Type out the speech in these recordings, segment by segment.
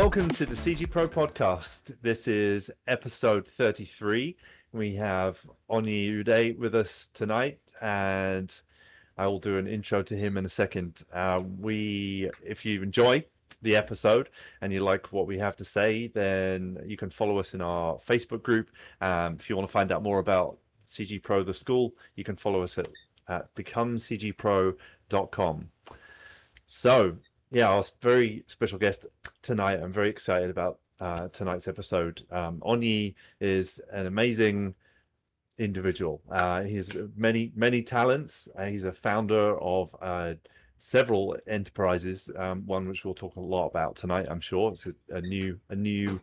Welcome to the CG Pro podcast. This is episode 33. We have Onyi Uday with us tonight, and I will do an intro to him in a second. Uh, we, if you enjoy the episode and you like what we have to say, then you can follow us in our Facebook group. Um, if you want to find out more about CG Pro, the school, you can follow us at, at becomecgpro.com. So, yeah, our very special guest tonight. I'm very excited about uh, tonight's episode. Um, is an amazing individual. Uh, he has many many talents. Uh, he's a founder of uh, several enterprises. Um, one which we'll talk a lot about tonight. I'm sure it's a, a new a new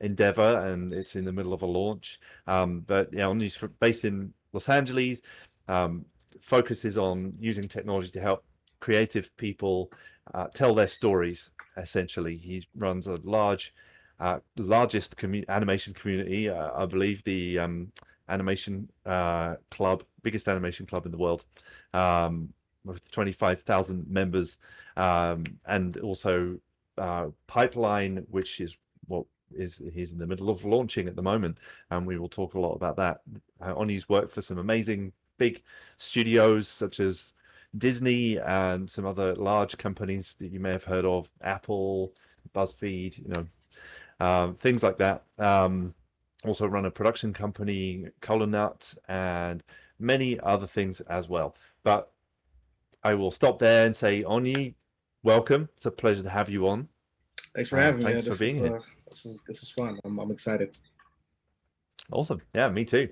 endeavor and it's in the middle of a launch. Um, but yeah, Onyi's based in Los Angeles. Um, focuses on using technology to help creative people uh, tell their stories. Essentially, he runs a large, uh, largest commu- animation community. Uh, I believe the um, animation uh, club, biggest animation club in the world, um, with 25,000 members, um, and also uh, Pipeline, which is what is he's in the middle of launching at the moment, and we will talk a lot about that. Uh, Onyi's worked for some amazing big studios such as Disney and some other large companies that you may have heard of, Apple, BuzzFeed, you know, um, things like that. Um, also run a production company, Colonut, and many other things as well. But I will stop there and say, Onyi, welcome. It's a pleasure to have you on. Thanks for uh, having thanks me. Thanks for being is, here. Uh, this is this is fun. I'm I'm excited. Awesome. Yeah, me too.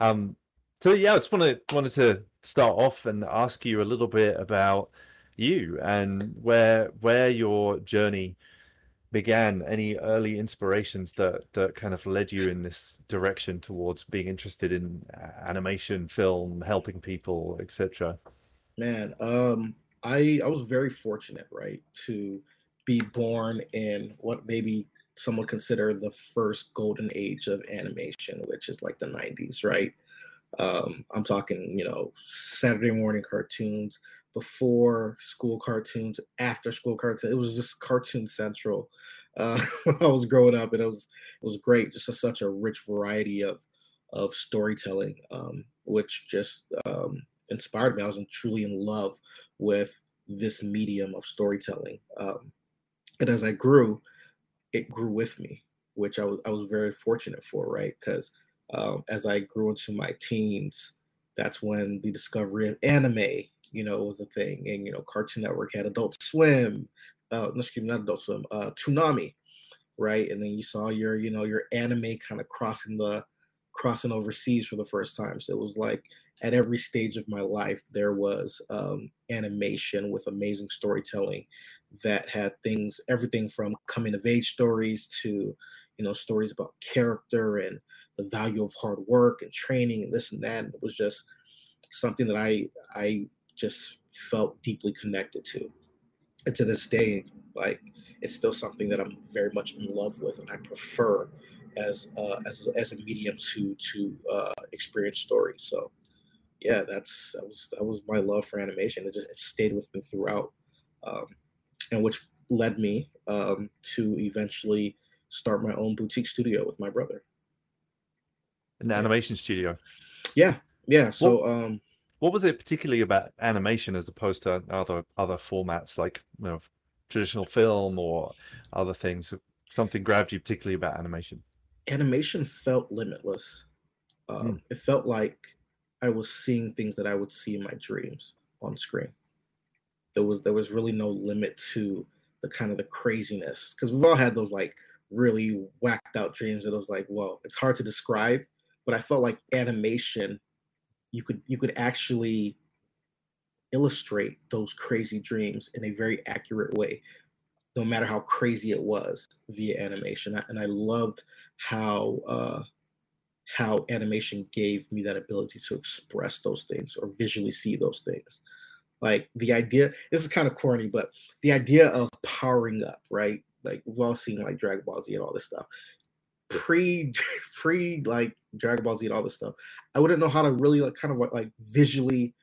Um, so yeah, I just wanted wanted to start off and ask you a little bit about you and where where your journey began. Any early inspirations that that kind of led you in this direction towards being interested in uh, animation film helping people etc man um i i was very fortunate right to be born in what maybe some would consider the first golden age of animation which is like the 90s right um, I'm talking, you know, Saturday morning cartoons, before school cartoons, after school cartoons. It was just cartoon central uh, when I was growing up, and it was it was great. Just a, such a rich variety of of storytelling, um, which just um, inspired me. I was truly in love with this medium of storytelling, um, and as I grew, it grew with me, which I was I was very fortunate for, right? Because um, as I grew into my teens, that's when the discovery of anime, you know, was a thing. And, you know, Cartoon Network had Adult Swim, uh, no, excuse me, not Adult Swim, uh, Toonami, right? And then you saw your, you know, your anime kind of crossing the, crossing overseas for the first time. So it was like at every stage of my life, there was um, animation with amazing storytelling that had things, everything from coming of age stories to, you know, stories about character and the value of hard work and training and this and that. And it was just something that I I just felt deeply connected to. And to this day, like it's still something that I'm very much in love with and I prefer as uh, as as a medium to to uh, experience stories. So yeah, that's that was that was my love for animation. It just it stayed with me throughout, um, and which led me um, to eventually start my own boutique studio with my brother. An yeah. animation studio. Yeah, yeah. So, what, um, what was it particularly about animation as opposed to other other formats like you know traditional film or other things? Something grabbed you particularly about animation. Animation felt limitless. Um, mm. It felt like I was seeing things that I would see in my dreams on screen. There was there was really no limit to the kind of the craziness because we've all had those like really whacked out dreams that was like, well, it's hard to describe, but I felt like animation, you could you could actually illustrate those crazy dreams in a very accurate way, no matter how crazy it was via animation. And I loved how uh, how animation gave me that ability to express those things or visually see those things. Like the idea, this is kind of corny, but the idea of powering up, right? like we've all seen like Dragon Ball Z and all this stuff. Pre pre like Dragon Ball Z and all this stuff, I wouldn't know how to really like kind of like visually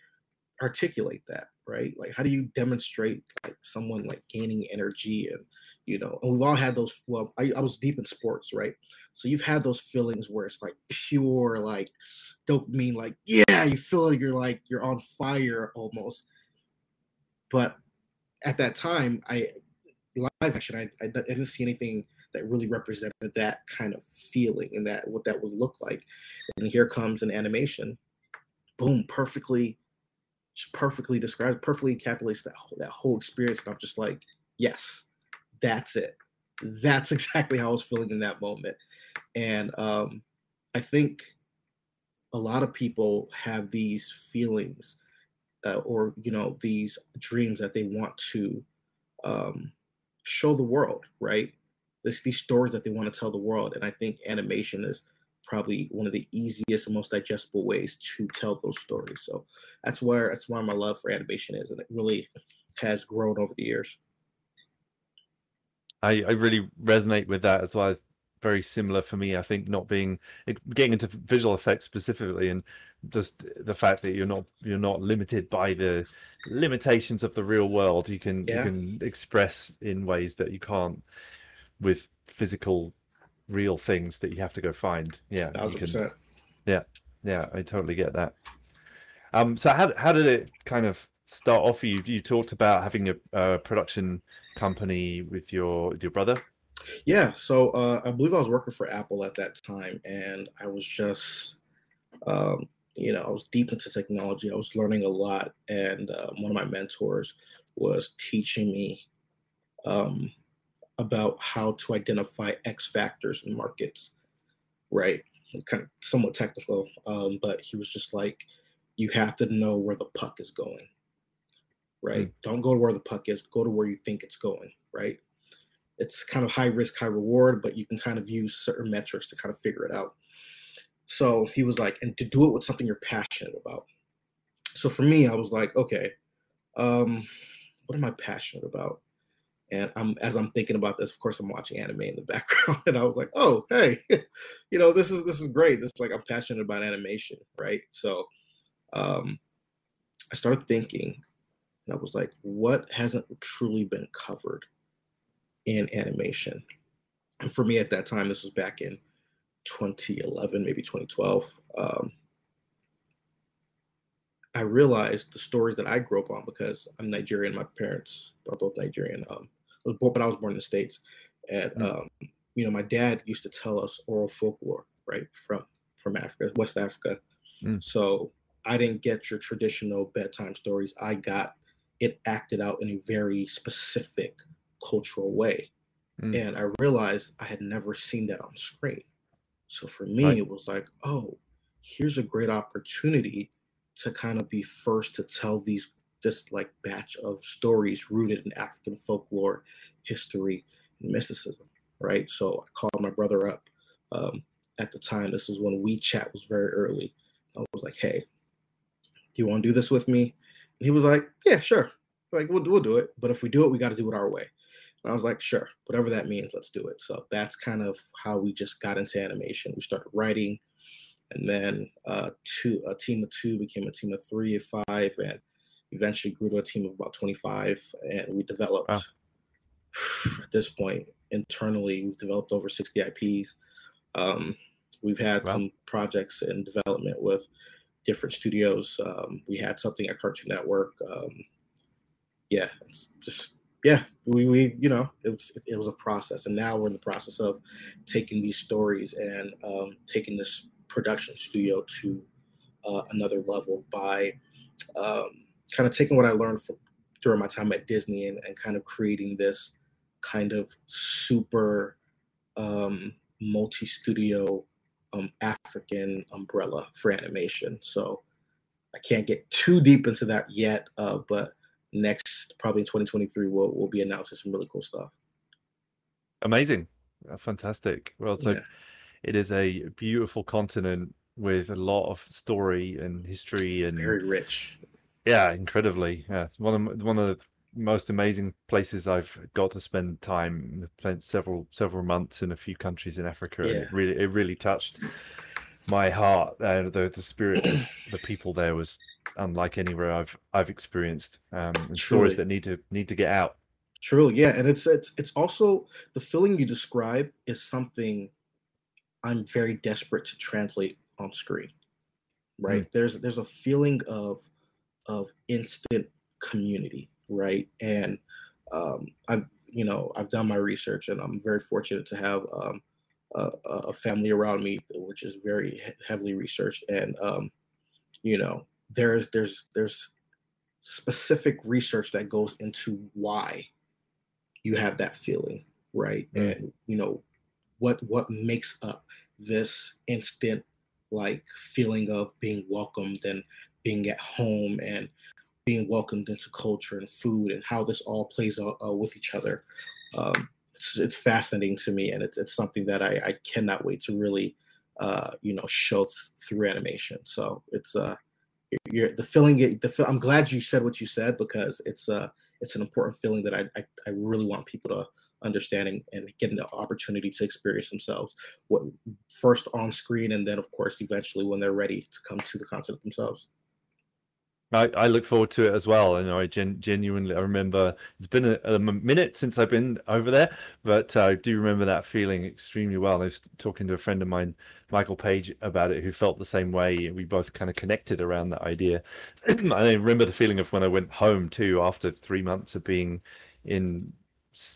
articulate that, right? Like how do you demonstrate like someone like gaining energy and you know, and we've all had those. Well, I, I was deep in sports, right? So you've had those feelings where it's like pure, like dopamine, like yeah, you feel like you're like you're on fire almost. But at that time, I live action, I, I, I didn't see anything that really represented that kind of feeling and that what that would look like. And here comes an animation, boom, perfectly, perfectly described, perfectly encapsulates that whole, that whole experience. And I'm just like, yes, that's it. That's exactly how I was feeling in that moment. And um, I think a lot of people have these feelings uh, or you know these dreams that they want to um, show the world, right? There's these stories that they want to tell the world, and I think animation is probably one of the easiest and most digestible ways to tell those stories. So that's where that's why my love for animation is, and it really has grown over the years. I, I really resonate with that as well It's very similar for me. I think not being eh, getting into visual effects specifically, and just the fact that you're not you're not limited by the limitations of the real world. You can yeah. you can express in ways that you can't with physical, real things that you have to go find. Yeah, yeah, yeah. I totally get that. Um, so how how did it kind of start off you? You talked about having a, a production company with your with your brother. Yeah, so uh, I believe I was working for Apple at that time, and I was just, um, you know, I was deep into technology. I was learning a lot, and uh, one of my mentors was teaching me um, about how to identify X factors in markets, right? Kind of somewhat technical, um, but he was just like, you have to know where the puck is going, right? Mm. Don't go to where the puck is, go to where you think it's going, right? it's kind of high risk, high reward, but you can kind of use certain metrics to kind of figure it out. So he was like, and to do it with something you're passionate about. So for me, I was like, okay, um, what am I passionate about? And I'm as I'm thinking about this, of course, I'm watching anime in the background, and I was like, oh, hey, you know, this is this is great. This is like I'm passionate about animation, right? So um, I started thinking, and I was like, what hasn't truly been covered? in animation. And for me at that time, this was back in 2011, maybe 2012. Um, I realized the stories that I grew up on because I'm Nigerian. My parents are both Nigerian. Um, was born, but I was born in the states, and mm. um, you know, my dad used to tell us oral folklore, right, from from Africa, West Africa. Mm. So I didn't get your traditional bedtime stories. I got it acted out in a very specific cultural way. Mm. And I realized I had never seen that on screen. So for me, right. it was like, oh, here's a great opportunity to kind of be first to tell these this like batch of stories rooted in African folklore, history, and mysticism. Right. So I called my brother up. Um, at the time, this is when WeChat was very early. I was like, hey, do you want to do this with me? And he was like, yeah, sure. Like, we'll, we'll do it. But if we do it, we got to do it our way. And I was like, sure, whatever that means, let's do it. So that's kind of how we just got into animation. We started writing, and then uh, two, a team of two became a team of three, five, and eventually grew to a team of about 25. And we developed, wow. at this point, internally, we've developed over 60 IPs. Um, we've had wow. some projects in development with different studios. Um, we had something at Cartoon Network. Um, yeah, just yeah, we, we you know it was it was a process, and now we're in the process of taking these stories and um, taking this production studio to uh, another level by um, kind of taking what I learned from during my time at Disney and, and kind of creating this kind of super um, multi-studio um, African umbrella for animation. So I can't get too deep into that yet, uh, but next probably in 2023 we'll, we'll be announcing some really cool stuff amazing uh, fantastic well so yeah. it is a beautiful continent with a lot of story and history and very rich yeah incredibly yeah one of one of the most amazing places I've got to spend time spent several several months in a few countries in Africa yeah. and it really it really touched my heart uh, the the spirit of the people there was unlike anywhere I've I've experienced. Um, and stories that need to need to get out. True, yeah, and it's it's it's also the feeling you describe is something I'm very desperate to translate on screen. Right? Mm. There's there's a feeling of of instant community, right? And um, I've you know I've done my research, and I'm very fortunate to have um, a, a, family around me which is very heavily researched, and um, you know there's there's there's specific research that goes into why you have that feeling, right? Mm. And you know what what makes up this instant like feeling of being welcomed and being at home and being welcomed into culture and food and how this all plays out uh, with each other. Um, it's, it's fascinating to me, and it's it's something that I, I cannot wait to really, uh, you know, show th- through animation. So it's uh, you're, the feeling. The I'm glad you said what you said because it's uh, it's an important feeling that I I, I really want people to understanding and getting the opportunity to experience themselves what first on screen and then of course eventually when they're ready to come to the content themselves I, I look forward to it as well. And I gen- genuinely I remember it's been a, a, minute since I've been over there, but uh, I do remember that feeling extremely well. I was talking to a friend of mine, Michael Page, about it, who felt the same way. We both kind of connected around that idea. I remember the feeling of when I went home too, after three months of being in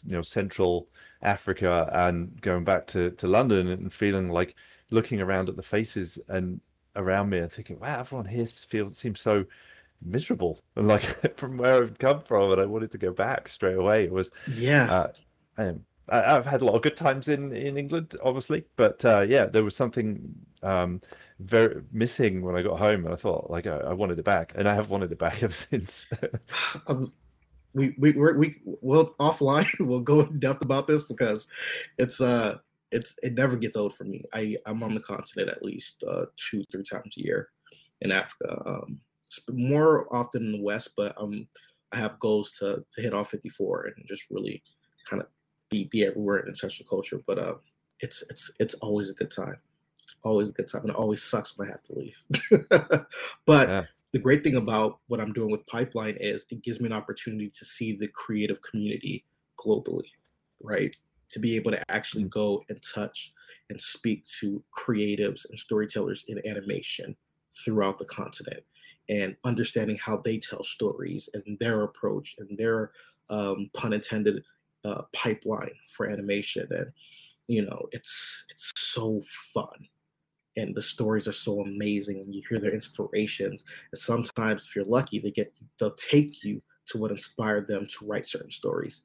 you know Central Africa and going back to to London and feeling like looking around at the faces and around me and thinking, wow, everyone here feels seems so miserable and like from where I've come from and I wanted to go back straight away. It was yeah. Uh, I, I've had a lot of good times in in England, obviously, but uh, yeah, there was something um, very missing when I got home, and I thought like I, I, wanted it back, and I have wanted it back ever since. um, we we we we will offline we'll go in depth about this because it's uh it's it never gets old for me. I I'm on the continent at least uh, two three times a year in Africa. Um, more often in the West, but um I have goals to to hit all 54 and just really kind of be be everywhere and touch the culture. But uh, it's it's it's always a good time. Always a good time, and it always sucks when I have to leave. but yeah the great thing about what I'm doing with Pipeline is it gives me an opportunity to see the creative community globally, right? To be able to actually go and touch and speak to creatives and storytellers in animation throughout the continent and understanding how they tell stories and their approach and their um, pun intended uh, pipeline for animation. And you know it's it's so fun. And the stories are so amazing and you hear their inspirations. And sometimes if you're lucky they get they'll take you to what inspired them to write certain stories.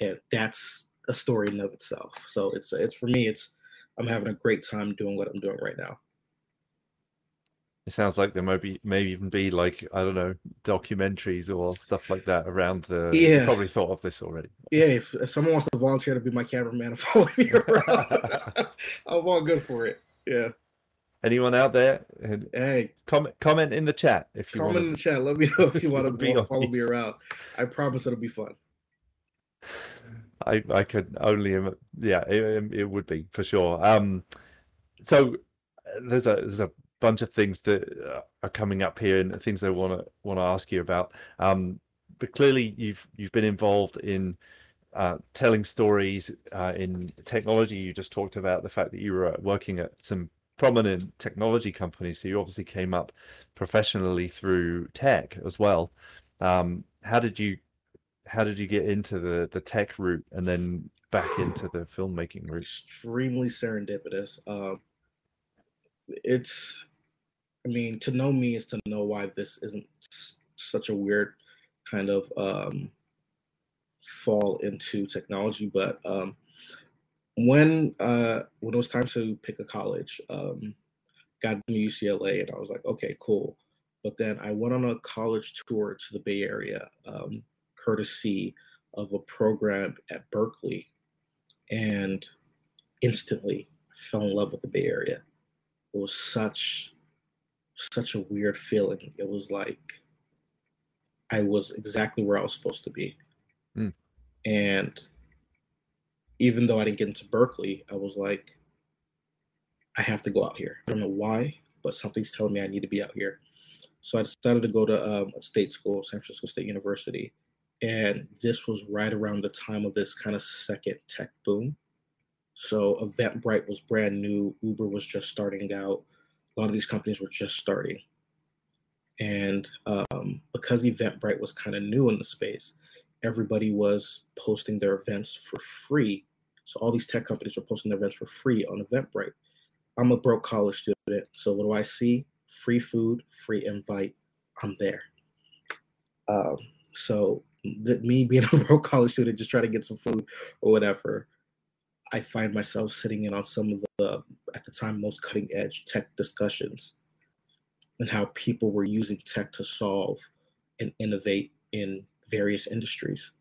And that's a story in of itself. So it's it's for me it's i'm having a great time doing what i'm doing right now it sounds like there might be maybe even be like i don't know documentaries or stuff like that around the yeah probably thought of this already yeah if, if someone wants to volunteer to be my cameraman and follow me around i'm all good for it yeah Anyone out there? Hey, comment comment in the chat if you comment want in the chat. Let me know if you want to follow me around. I promise it'll be fun. I I could only yeah it, it would be for sure. Um, so there's a there's a bunch of things that uh, are coming up here and things I want to want to ask you about. Um, but clearly you've you've been involved in uh, telling stories uh, in technology. You just talked about the fact that you were working at some prominent technology companies. So you obviously came up professionally through tech as well. Um, how did you how did you get into the the tech route and then back into the filmmaking route? Extremely serendipitous. Um, it's, I mean, to know me is to know why this isn't such a weird kind of um, fall into technology, but um, when uh when it was time to pick a college, um, got into UCLA and I was like, okay, cool. But then I went on a college tour to the Bay Area, um, courtesy of a program at Berkeley, and instantly fell in love with the Bay Area. It was such such a weird feeling. It was like I was exactly where I was supposed to be. Mm. And even though I didn't get into Berkeley, I was like, I have to go out here. I don't know why, but something's telling me I need to be out here. So I decided to go to um, a state school, San Francisco State University, And this was right around the time of this kind of second tech boom. So Eventbrite was brand new, Uber was just starting out. A lot of these companies were just starting. And um, because Eventbrite was kind of new in the space, everybody was posting their events for free. So all these tech companies were posting their events for free on Eventbrite. I'm a broke college student, so what do I see? Free food, free invite. I'm there. Um, so that me being a broke college student, just trying to get some food or whatever, I find myself sitting in on some of the at the time most cutting edge tech discussions and how people were using tech to solve and innovate in various industries.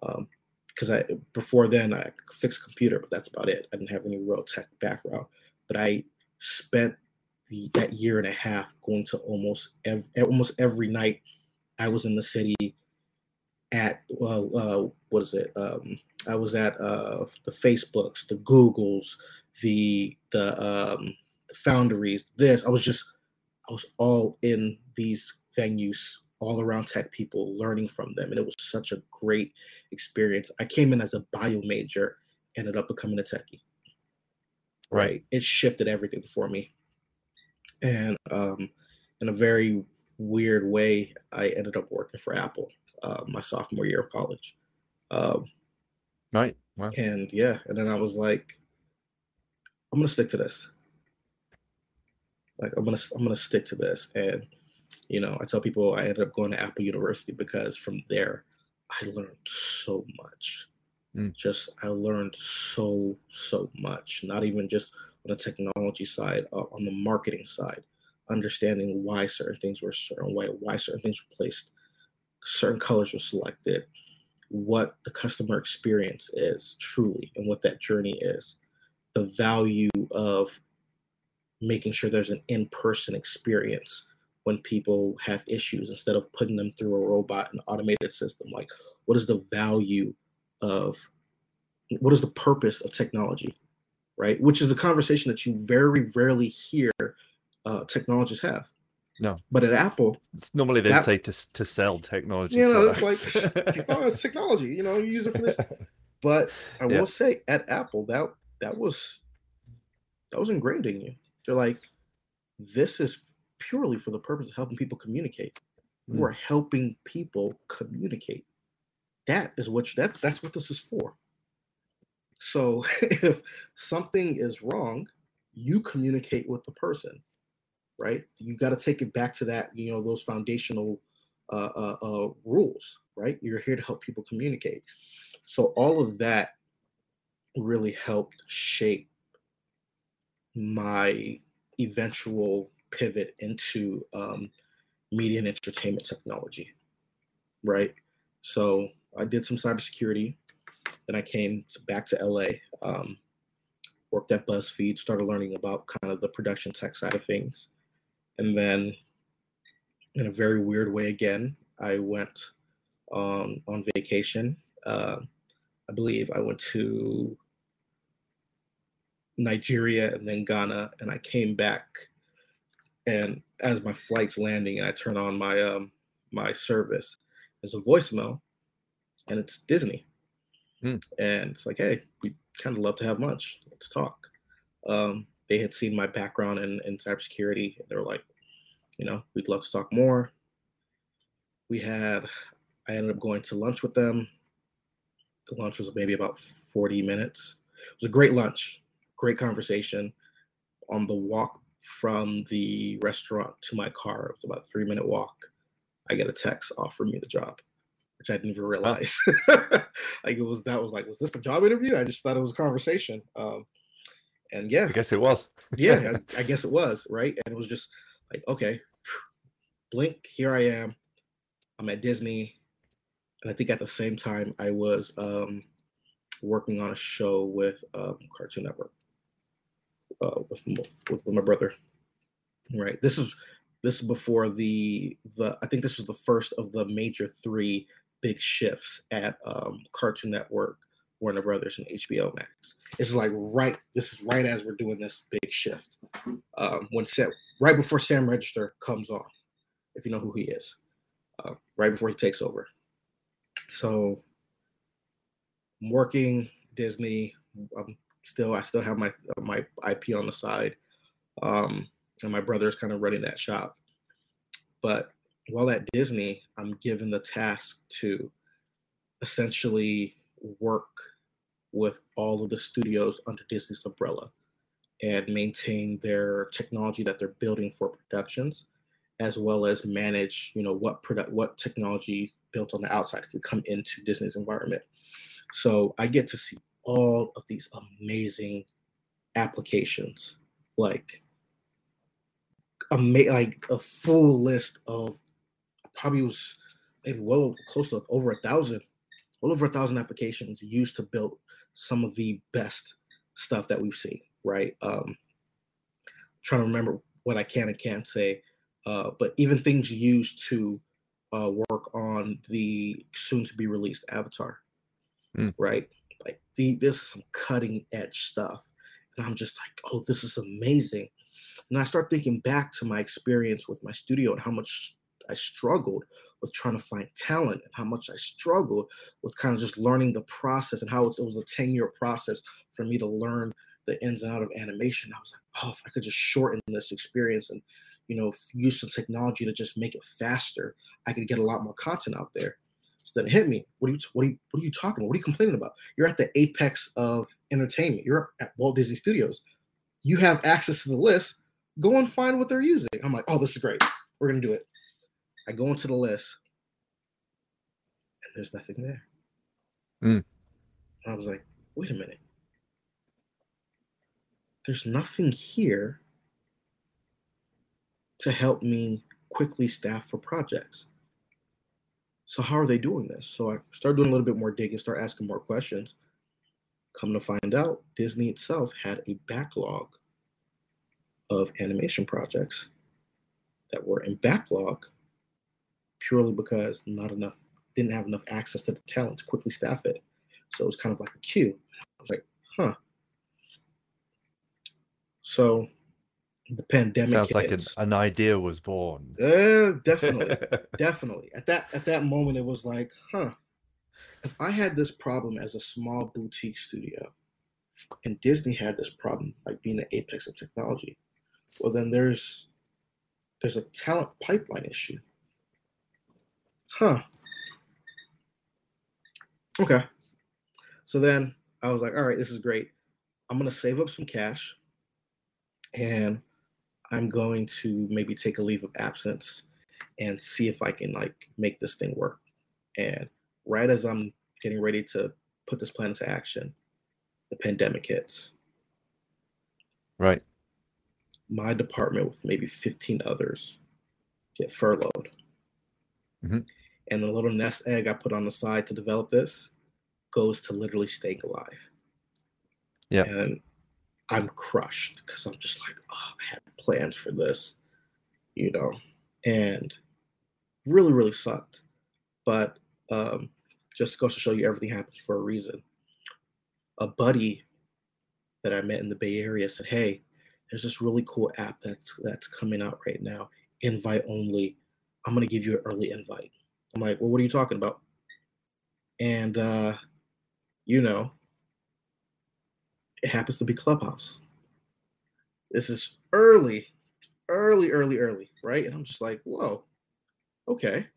Because um, I before then I fixed computer, but that's about it. I didn't have any real tech background. But I spent the, that year and a half going to almost ev- almost every night. I was in the city at well, uh, what is it? Um, I was at uh, the Facebooks, the Googles, the the um, the Foundries. This I was just I was all in these venues all around tech people, learning from them, and it was such a great experience. I came in as a bio major, ended up becoming a techie. Right, it shifted everything for me, and um, in a very weird way, I ended up working for Apple uh, my sophomore year of college. Um, right. Wow. And yeah, and then I was like, I'm gonna stick to this. Like I'm gonna I'm gonna stick to this, and you know, I tell people I ended up going to Apple University because from there I learned so much. Mm. Just I learned so so much. Not even just on the technology side, uh, on the marketing side, understanding why certain things were certain way, why certain things were placed, certain colors were selected, what the customer experience is truly, and what that journey is, the value of making sure there's an in-person experience when people have issues instead of putting them through a robot and automated system. Like what is the value of what is the purpose of technology right? Which is a conversation that you very rarely hear uh, technologists have no but at apple it's normally they say to, to sell technology you know like oh it's technology you know you use it for this but i yeah. will say at apple that that was that was ingrained in you they're like this is purely for the purpose of helping people communicate. Mm. We're helping people communicate. That is what you, that that's what this is for. So if something is wrong, you communicate with the person, right? You got to take it back to that, you know, those foundational uh, uh, uh, rules, right? You're here to help people communicate. So all of that really helped shape my eventual pivot into um, media and entertainment technology, right? So I did some cybersecurity. Then I came back to LA, um, worked at BuzzFeed, started learning about kind of the production tech side of things. And then, in a very weird way, again, I went um, on vacation. Uh, I believe I went to Nigeria and then Ghana, and I came back and as my flight's landing and I turn on my um my service, there's a voicemail, and it's Disney, mm. and it's like, hey, we kind of love to have lunch. Let's talk. Um, they had seen my background in, in cybersecurity. They were like, you know, we'd love to talk more. We had, I ended up going to lunch with them. The lunch was maybe about 40 minutes. It was a great lunch, great conversation. On the walk from the restaurant to my car. It was about a three minute walk. I get a text offering me the job, which I didn't even realize. like it was that was like, was this the job interview? I just thought it was a conversation. Um, and yeah, I guess it was. yeah, I, I, guess it was right. And it was just like, okay, blink, here I am. I'm at Disney, and I think at the same time I was um, working on a show with um, Cartoon Network uh, with, with, with my brother. Right. This is this is before the the I think this was the first of the major three big shifts at um, Cartoon Network, Warner Brothers, and HBO Max. It's like right. This is right as we're doing this big shift. Um, when Sam, right before Sam Register comes on, if you know who he is, uh, right before he takes over. so I'm working Disney. I'm still I still have my my IP on the side, um, and my brother's kind of running that shop. But while at Disney, I'm given the task to essentially work with all of the studios under Disney's umbrella and maintain their technology that they're building for productions, as well as manage, you know, what product, what technology built on the outside could come into Disney's environment. So I get to see all of these amazing applications, like a like a full list of probably was maybe well close to over a thousand, well over a thousand applications used to build some of the best stuff that we've seen. Right. Um, trying to remember what I can and can't say, uh, but even things used to uh, work on the soon to be released Avatar. Mm. Right. Like the this is some cutting edge stuff, and I'm just like, oh, this is amazing. And I start thinking back to my experience with my studio and how much I struggled with trying to find talent and how much I struggled with kind of just learning the process and how it was a 10 year process for me to learn the ins and out of animation. I was like, oh, if I could just shorten this experience and, you know, use some technology to just make it faster, I could get a lot more content out there. So then it hit me. What are you, what are you, what are you talking about? What are you complaining about? You're at the apex of entertainment. You're at Walt Disney Studios. You have access to the list. Go and find what they're using. I'm like, oh, this is great. We're gonna do it. I go into the list and there's nothing there. Mm. I was like, wait a minute. There's nothing here to help me quickly staff for projects. So how are they doing this? So I started doing a little bit more digging, start asking more questions. Come to find out, Disney itself had a backlog of animation projects that were in backlog purely because not enough didn't have enough access to the talent to quickly staff it. So it was kind of like a queue. I was like, huh. So the pandemic sounds hits. like an, an idea was born. Uh, definitely, definitely. At that at that moment, it was like, huh. If I had this problem as a small boutique studio, and Disney had this problem, like being the apex of technology, well, then there's there's a talent pipeline issue huh. Okay. So then I was like, all right, this is great. I'm going to save up some cash and I'm going to maybe take a leave of absence and see if I can like make this thing work. And right as I'm getting ready to put this plan into action, the pandemic hits. Right. My department with maybe 15 others get furloughed. Mm-hmm and the little nest egg I put on the side to develop this goes to literally staying alive. Yeah. And I'm crushed because I'm just like, oh, I had plans for this, you know, and really, really sucked. But um, just goes to show you everything happens for a reason. A buddy that I met in the Bay Area said, "Hey, there's this really cool app that's that's coming out right now, invite only. I'm gonna give you an early invite." I'm like, well, what are you talking about? And, uh, you know, it happens to be Clubhouse. This is early, early, early, early, right? And I'm just like, whoa, okay,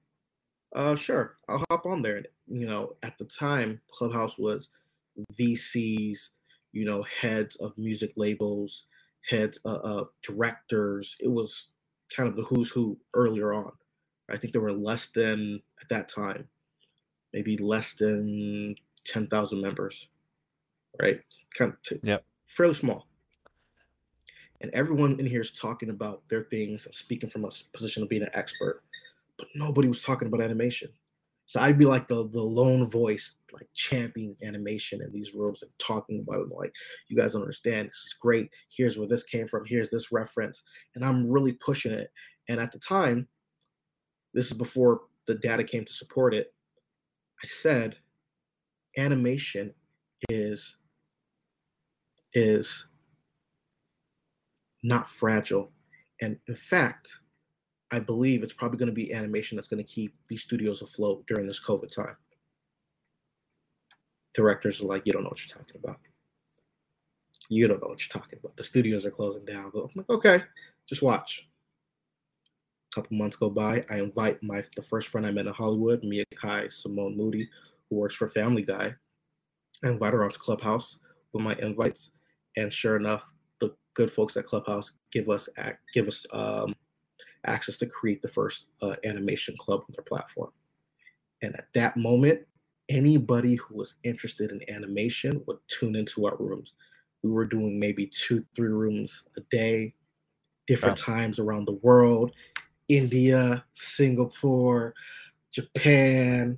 uh, sure, I'll hop on there. And, you know, at the time, Clubhouse was VCs, you know, heads of music labels, heads uh, of directors. It was kind of the who's who earlier on. I think there were less than at that time, maybe less than ten thousand members, right? Kind of t- yep. fairly small. And everyone in here is talking about their things and speaking from a position of being an expert, but nobody was talking about animation. So I'd be like the the lone voice, like championing animation in these rooms and talking about it. Like, you guys don't understand. This is great. Here's where this came from. Here's this reference, and I'm really pushing it. And at the time, this is before the data came to support it. I said animation is is not fragile. And in fact, I believe it's probably going to be animation that's going to keep these studios afloat during this COVID time. directors are like, you don't know what you're talking about. You don't know what you're talking about. The studios are closing down. But I'm like, okay, just watch. Couple months go by. I invite my the first friend I met in Hollywood, Mia Kai Simone Moody, who works for Family Guy. I invite her onto Clubhouse with my invites, and sure enough, the good folks at Clubhouse give us give us um, access to create the first uh, animation club on their platform. And at that moment, anybody who was interested in animation would tune into our rooms. We were doing maybe two, three rooms a day, different wow. times around the world India, Singapore, Japan.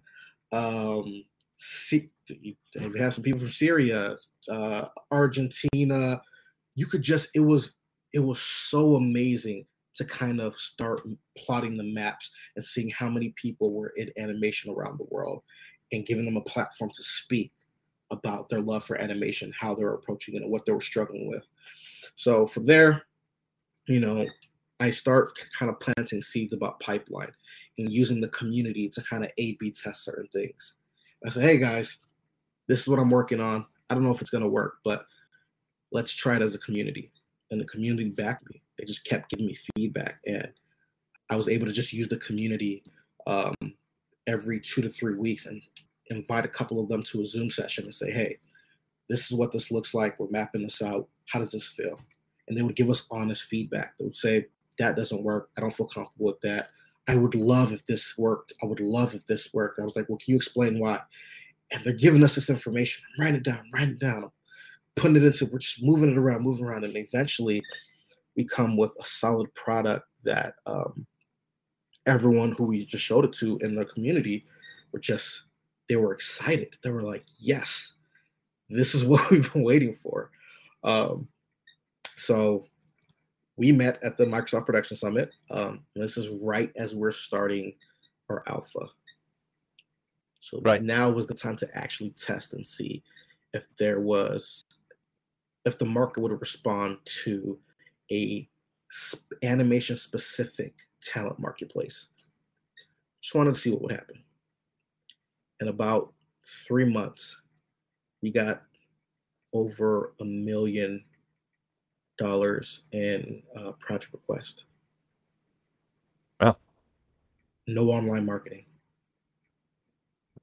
Um, see, we have some people from Syria, uh, Argentina. You could just, it was, it was so amazing to kind of start plotting the maps and seeing how many people were in animation around the world and giving them a platform to speak about their love for animation, how they're approaching it, and what they were struggling with. So from there, you know, I start kind of planting seeds about pipeline and using the community to kind of A B test certain things. I say, hey guys, this is what I'm working on. I don't know if it's going to work, but let's try it as a community. And the community backed me. They just kept giving me feedback. And I was able to just use the community um, every two to three weeks and invite a couple of them to a Zoom session and say, hey, this is what this looks like. We're mapping this out. How does this feel? And they would give us honest feedback. They would say, that doesn't work. I don't feel comfortable with that. I would love if this worked. I would love if this worked. I was like, well, can you explain why? And they're giving us this information. I'm writing it down, writing it down, I'm putting it into, we're just moving it around, moving around. And eventually we come with a solid product that um, everyone who we just showed it to in the community were just they were excited. They were like, "Yes, this is what we've been waiting for." Um, so we met at the Microsoft Production Summit. Um, this is right as we're starting our alpha. So right. now was the time to actually test and see if there was if the market would respond to a animation specific talent marketplace. Just wanted to see what would happen. In about three months, we got over a million dollars in uh, project request. Wow. No online marketing.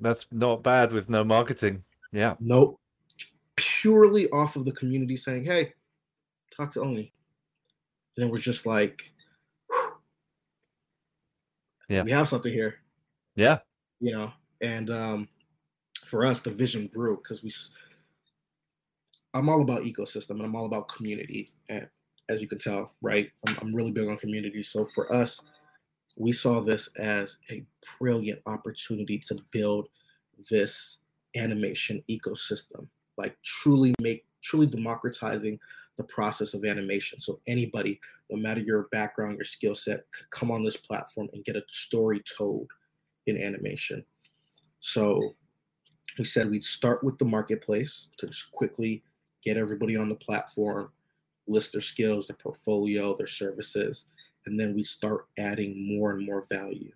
That's not bad with no marketing. Yeah. Nope. Purely off of the community saying, hey, talk to Onyi. And it was just like, yeah, we have something here. Yeah. You know, and um, for us, the vision grew because we, I'm all about ecosystem and I'm all about community. And as you can tell, right, I'm, I'm really big on community. So for us, we saw this as a brilliant opportunity to build this animation ecosystem, like truly make, truly democratizing the process of animation. So anybody, no matter your background, your skill set, could come on this platform and get a story told in animation. So we said we'd start with the marketplace to just quickly get everybody on the platform, list their skills, their portfolio, their services, and then we start adding more and more value.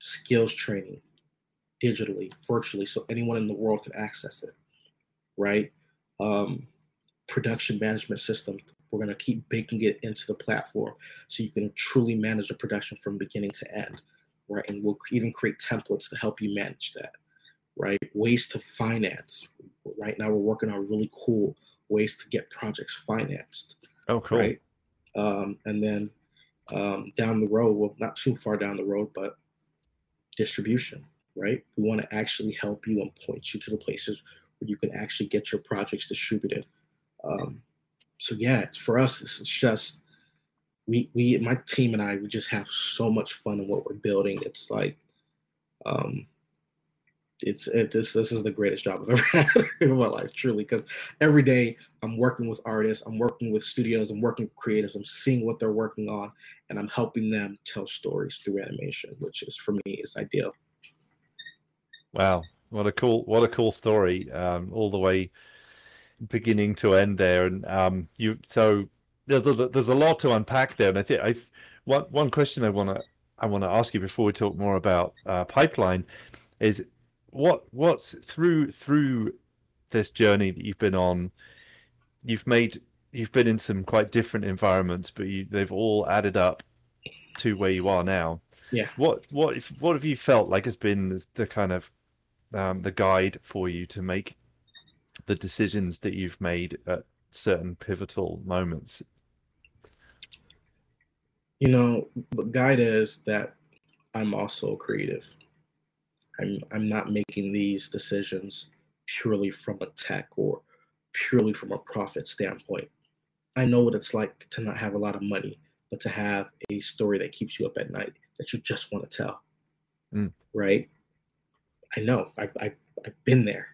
Skills training digitally, virtually, so anyone in the world can access it, right? Um, production management systems. We're going to keep baking it into the platform so you can truly manage the production from beginning to end, right? And we'll even create templates to help you manage that, right? Ways to finance. Right now, we're working on really cool ways to get projects financed. Oh, cool. Right? Um, and then um, down the road, well, not too far down the road, but distribution, right? We want to actually help you and point you to the places where you can actually get your projects distributed um, so yeah, for us, it's just we we my team and I we just have so much fun in what we're building. It's like um it's it, this this is the greatest job I've ever had in my life, truly. Because every day I'm working with artists, I'm working with studios, I'm working with creators, I'm seeing what they're working on, and I'm helping them tell stories through animation, which is for me is ideal. Wow, what a cool what a cool story! Um, all the way beginning to end there, and um, you so there's a, lot to unpack there, and I think I one one question I want to I want to ask you before we talk more about uh, pipeline is what what's through through this journey that you've been on you've made you've been in some quite different environments but you, they've all added up to where you are now. Yeah. What what if, what have you felt like has been the kind of um, the guide for you to make the decisions that you've made at certain pivotal moments? You know the guide is that i'm also creative i'm i'm not making these decisions purely from a tech or purely from a profit standpoint. I know what it's like to not have a lot of money but to have a story that keeps you up at night that you just want to tell. Mm. right? I know. I've, I've i've been there.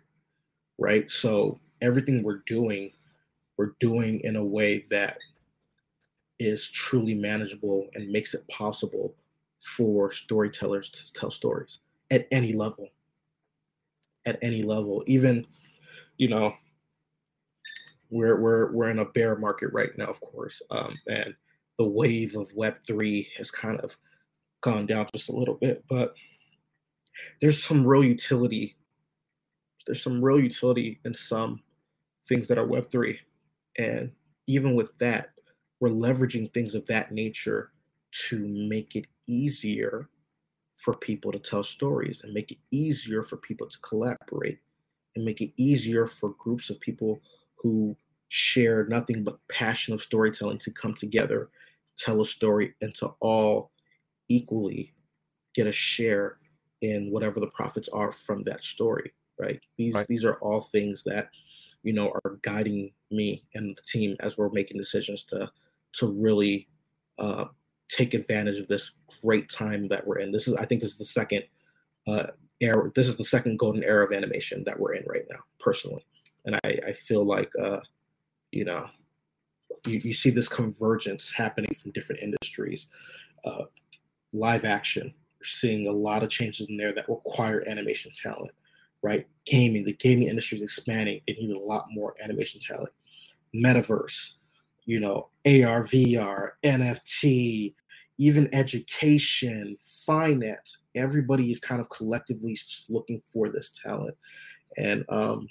Right? So everything we're doing we're doing in a way that is truly manageable and makes it possible for storytellers to tell stories at any level. At any level. Even you know we're we're we're in a bear market right now of course um, and the wave of web3 has kind of gone down just a little bit but there's some real utility there's some real utility in some things that are web3 and even with that we're leveraging things of that nature to make it easier for people to tell stories and make it easier for people to collaborate and make it easier for groups of people who share nothing but passion of storytelling to come together, tell a story, and to all equally get a share in whatever the profits are from that story. Right. These Right. these are all things that you know are guiding me and the team as we're making decisions to to really uh, take advantage of this great time that we're in. This is I think this is the second uh, era. This is the second golden era of animation that we're in right now, personally, and I I feel like uh, you know you, you see this convergence happening from different industries. Uh, live action, we're seeing a lot of changes in there that require animation talent, right? Gaming, the gaming industry is expanding. It needs a lot more animation talent. Metaverse, you know, AR, VR, NFT, even education, finance. Everybody is kind of collectively looking for this talent, and um,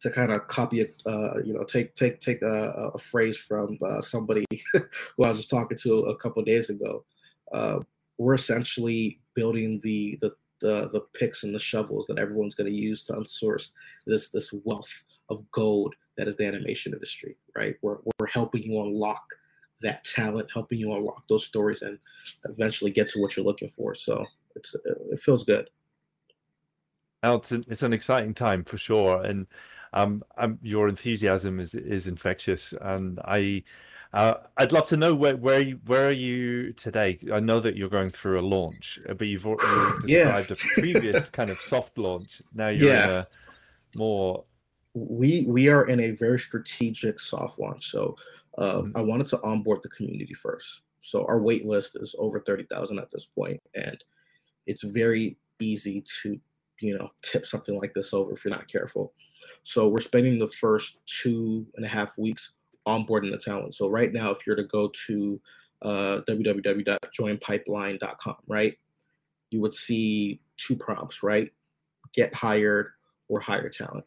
to kind of copy it, uh, you know, take take take a, a phrase from uh, somebody who I was just talking to a couple days ago. Uh, we're essentially building the the the the picks and the shovels that everyone's going to use to unsource this this wealth of gold that is the animation industry, right? We're we're helping you unlock that talent, helping you unlock those stories, and eventually get to what you're looking for. So it's it feels good. Now it's an, it's an exciting time for sure, and um, um, your enthusiasm is is infectious, and I. Uh, I'd love to know where where you, where are you today? I know that you're going through a launch, but you've already Yeah. described a previous kind of soft launch. Now you're in Yeah. a more we we are in a very strategic soft launch. So uh, Mhm. I wanted to onboard the community first. So our wait list is over thirty thousand at this point, and it's very easy to you know tip something like this over if you're not careful. So we're spending the first two and a half weeks onboarding the talent. So right now, if you're to go to uh, www.joinpipeline.com, right, you would see two prompts, right? Get hired or hire talent.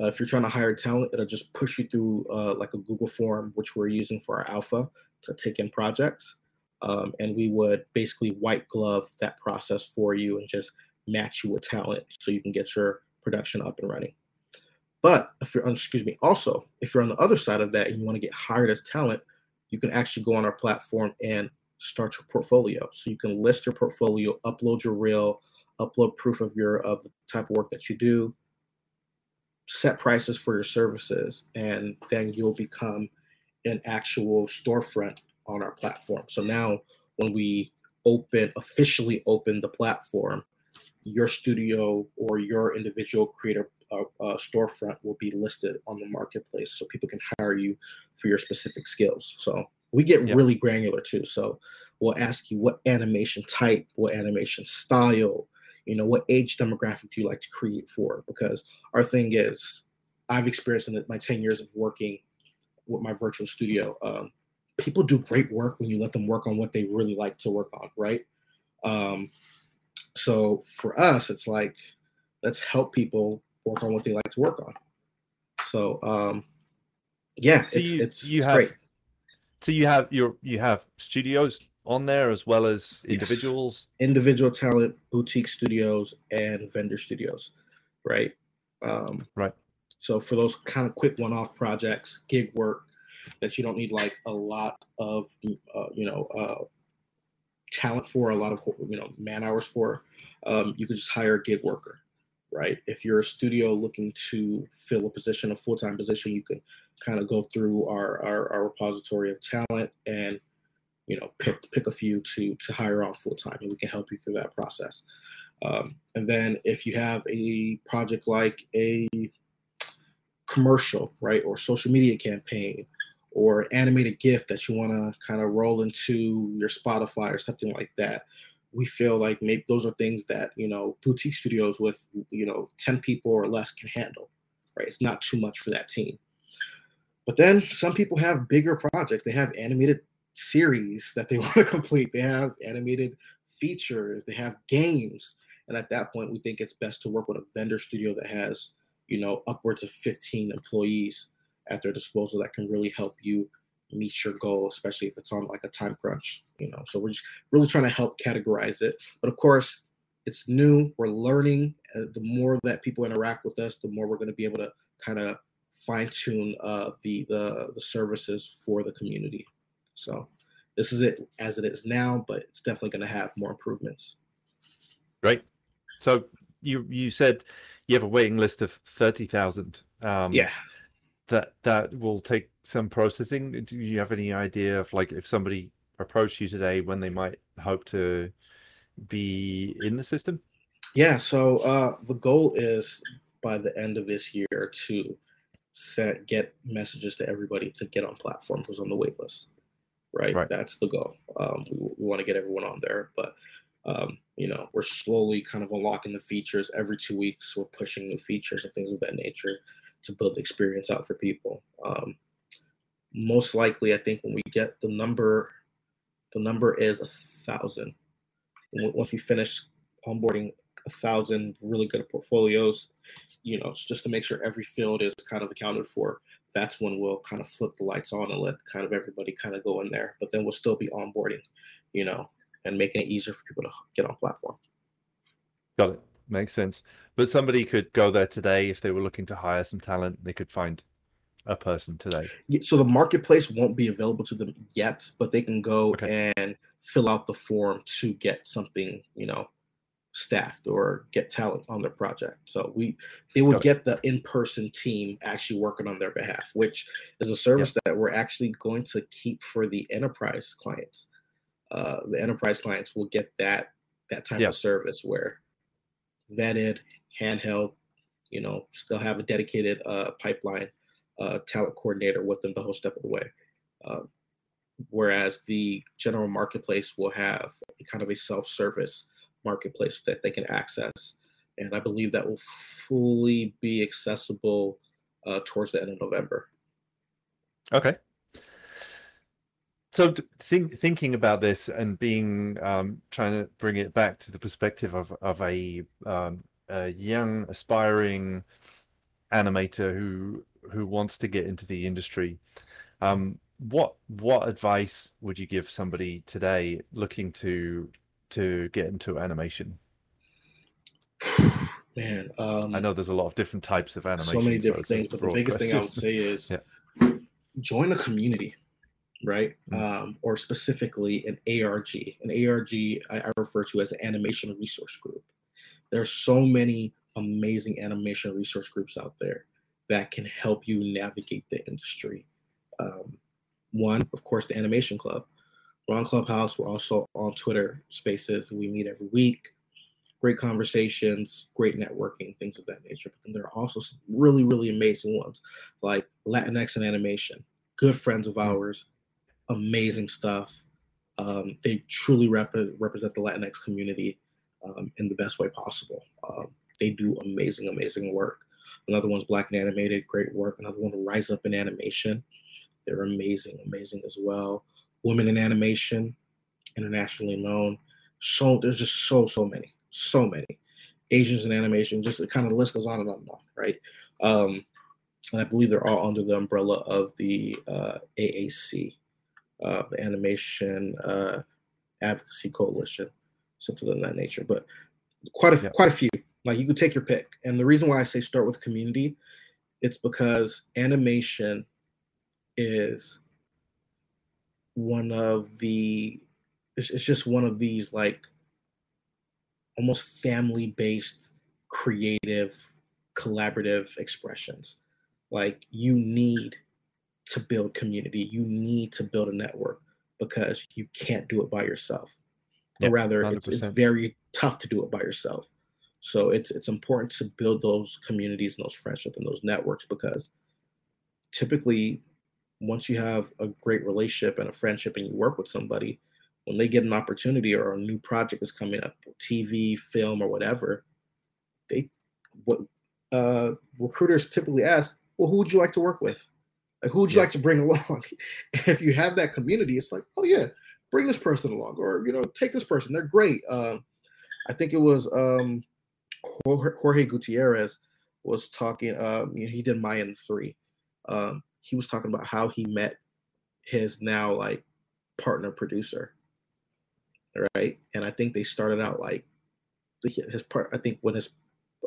Uh, if you're trying to hire talent, it'll just push you through uh, like a Google form, which we're using for our alpha to take in projects. Um, and we would basically white glove that process for you and just match you with talent so you can get your production up and running. But if you're, excuse me, also, if you're on the other side of that and you want to get hired as talent, you can actually go on our platform and start your portfolio. So you can list your portfolio, upload your reel, upload proof of your of the type of work that you do, set prices for your services, and then you'll become an actual storefront on our platform. So now when we open officially open the platform, your studio or your individual creator uh, uh, storefront will be listed on the marketplace so people can hire you for your specific skills. So we get Yeah. really granular too. So we'll ask you what animation type, what animation style, you know, what age demographic do you like to create for? Because our thing is, I've experienced in my 10 years of working with my virtual studio. Um, people do great work when you let them work on what they really like to work on, right? Um, so for us, it's like let's help people work on what they like to work on. So um, yeah, So it's you- it's, you it's have great. So you have your you have studios on there as well as Yes. individuals. individual talent, boutique studios, and vendor studios, right? Um, Right. So for those kind of quick one-off projects, gig work that you don't need like a lot of, uh, you know, uh, talent for, a lot of you know man hours for, um, you could just hire a gig worker, right? If you're a studio looking to fill a position, a full-time position, you can kind of go through our, our our repository of talent and you know pick pick a few to to hire on full time and we can help you through that process. Um, and then if you have a project like a commercial right or social media campaign or animated GIF that you want to kind of roll into your spotify or something like that we feel like maybe those are things that you know boutique studios with you know 10 people or less can handle right? It's not too much for that team. But then some people have bigger projects. They have animated series that they want to complete. They have animated features, they have games. And at that point, we think it's best to work with a vendor studio that has, you know, upwards of 15 employees at their disposal that can really help you meet your goal, especially if it's on like a time crunch, you know. So we're just really trying to help categorize it. But of course, it's new. We're learning. Uh, the more that people interact with us, the more we're going to be able to kind of fine tune uh, the the the services for the community. So this is it as it is now, but it's definitely going to have more improvements. Great. So you you said you have a waiting list of thirty thousand. Um, yeah. That that will take some processing. Do you have any idea of like if somebody approached you today when they might hope to be in the system? Yeah. So uh, the goal is by the end of this year to set get messages to everybody to get on platform who's on the wait list. Right. Right. That's the goal. Um, we, we want to get everyone on there, but um, you know, we're slowly kind of unlocking the features every two weeks. We're pushing new features and things of that nature to build the experience out for people. Um, most likely, I think when we get the number, the number is a thousand. Once we finish onboarding a thousand really good portfolios, you know, just to make sure every field is kind of accounted for. That's when we'll kind of flip the lights on and let kind of everybody kind of go in there. But then we'll still be onboarding, you know, and making it easier for people to get on platform. Got it. Makes sense. But somebody could go there today if they were looking to hire some talent. They could find a person today. So the marketplace won't be available to them yet, but they can go Okay. and fill out the form to get something, you know, staffed or get talent on their project. So we they would get the in-person team actually working on their behalf, which is a service that we're actually going to keep for the enterprise clients. Uh, the enterprise clients will get that that type Yeah. of service where vetted, handheld, you know, still have a dedicated uh, pipeline uh, talent coordinator with them the whole step of the way. Um, whereas the general marketplace will have kind of a self-service marketplace that they can access, and I believe that will fully be accessible uh, towards the end of November. Okay. So think, thinking about this and being um, trying to bring it back to the perspective of of a, um, a young aspiring animator who who wants to get into the industry, um, what what advice would you give somebody today looking to to get into animation? Man, um, I know there's a lot of different types of animation. so many different a things, but the biggest thing I would say is Yeah. join a community, right? Mm. Um, or specifically an ARG. An ARG I, I refer to as an animation resource group. There's so many amazing animation resource groups out there that can help you navigate the industry. Um, one, of course, the Animation Club. We're on Clubhouse. We're also on Twitter Spaces. We meet every week. Great conversations, great networking, things of that nature. But then there are also some really, really amazing ones like Latinx and animation. Good friends of ours, amazing stuff. Um, they truly rep- represent the Latinx community um, in the best way possible. Um, they do amazing, amazing work. Another one's Black and Animated, great work. Another one, Rise Up in Animation. They're amazing, amazing as well. Women in Animation, internationally known. So there's just so, so many, so many. Asians in animation. Just the kind of the list goes on and on and on, right? Um, and I believe they're all under the umbrella of the uh, AAC, uh, the Animation uh, Advocacy Coalition, something of that nature. But quite a yeah. quite a few. Like you could take your pick. And the reason why I say start with community, it's because animation is one of the it's, it's just one of these like almost family based creative collaborative expressions. Like you need to build community. You need to build a network because you can't do it by yourself. Or rather it's, it's, very tough to do it by yourself. So it's it's important to build those communities and those friendships and those networks because typically once you have a great relationship and a friendship and you work with somebody, when they get an opportunity or a new project is coming up, TV, film, or whatever, they what uh, recruiters typically ask, well, who would you like to work with? Like, who would you yeah. like to bring along? if you have that community, it's like, oh yeah, bring this person along, or you know, take this person. They're great. Uh, I think it was um, Jorge Gutierrez was talking. Um, you know, he did Mayan three. Um, he was talking about how he met his now like partner producer right? And i think they started out like his part i think when his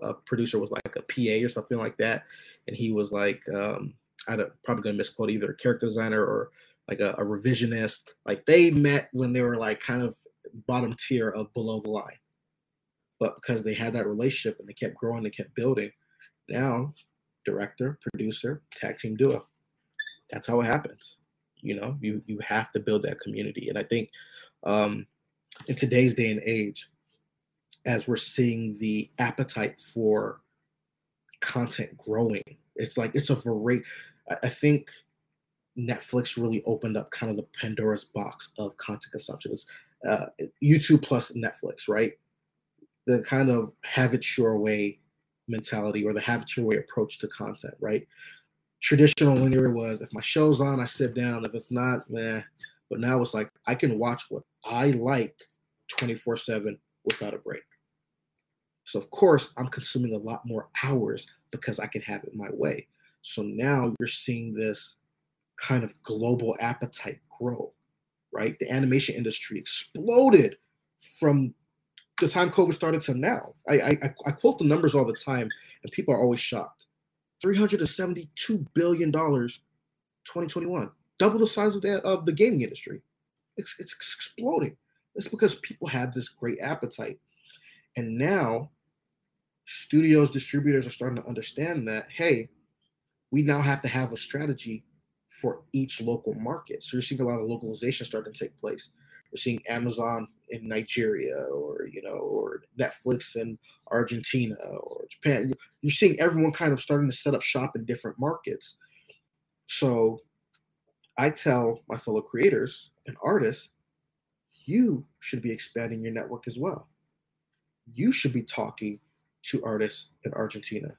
uh, producer was like a pa or something like that and he was like um i'm probably gonna misquote either a character designer or like a, a revisionist like they met when they were like kind of bottom tier of below the line. But because they had that relationship and they kept growing they kept building now director producer tag team duo that's how it happens. You know, you you have to build that community, and I think um, in today's day and age, as we're seeing the appetite for content growing, it's like it's a very. I think Netflix really opened up kind of the Pandora's box of content consumption. It's uh, YouTube plus Netflix, right? The kind of have it your way mentality or the have it your way approach to content, right? Traditional linear was if my show's on, I sit down. If it's not, man. But now it's like I can watch what I like 24 7 without a break. So, of course, I'm consuming a lot more hours because I can have it my way. So now you're seeing this kind of global appetite grow, right? The animation industry exploded from the time COVID started to now. I, I, I quote the numbers all the time, and people are always shocked. $372 billion 2021, double the size of that of the gaming industry. It's, it's exploding. It's because people have this great appetite. And now studios, distributors are starting to understand that, hey, we now have to have a strategy for each local market. So you're seeing a lot of localization starting to take place. You're seeing Amazon in Nigeria or you know or Netflix in Argentina or Japan. You're seeing everyone kind of starting to set up shop in different markets. So I tell my fellow creators and artists, you should be expanding your network as well. You should be talking to artists in Argentina.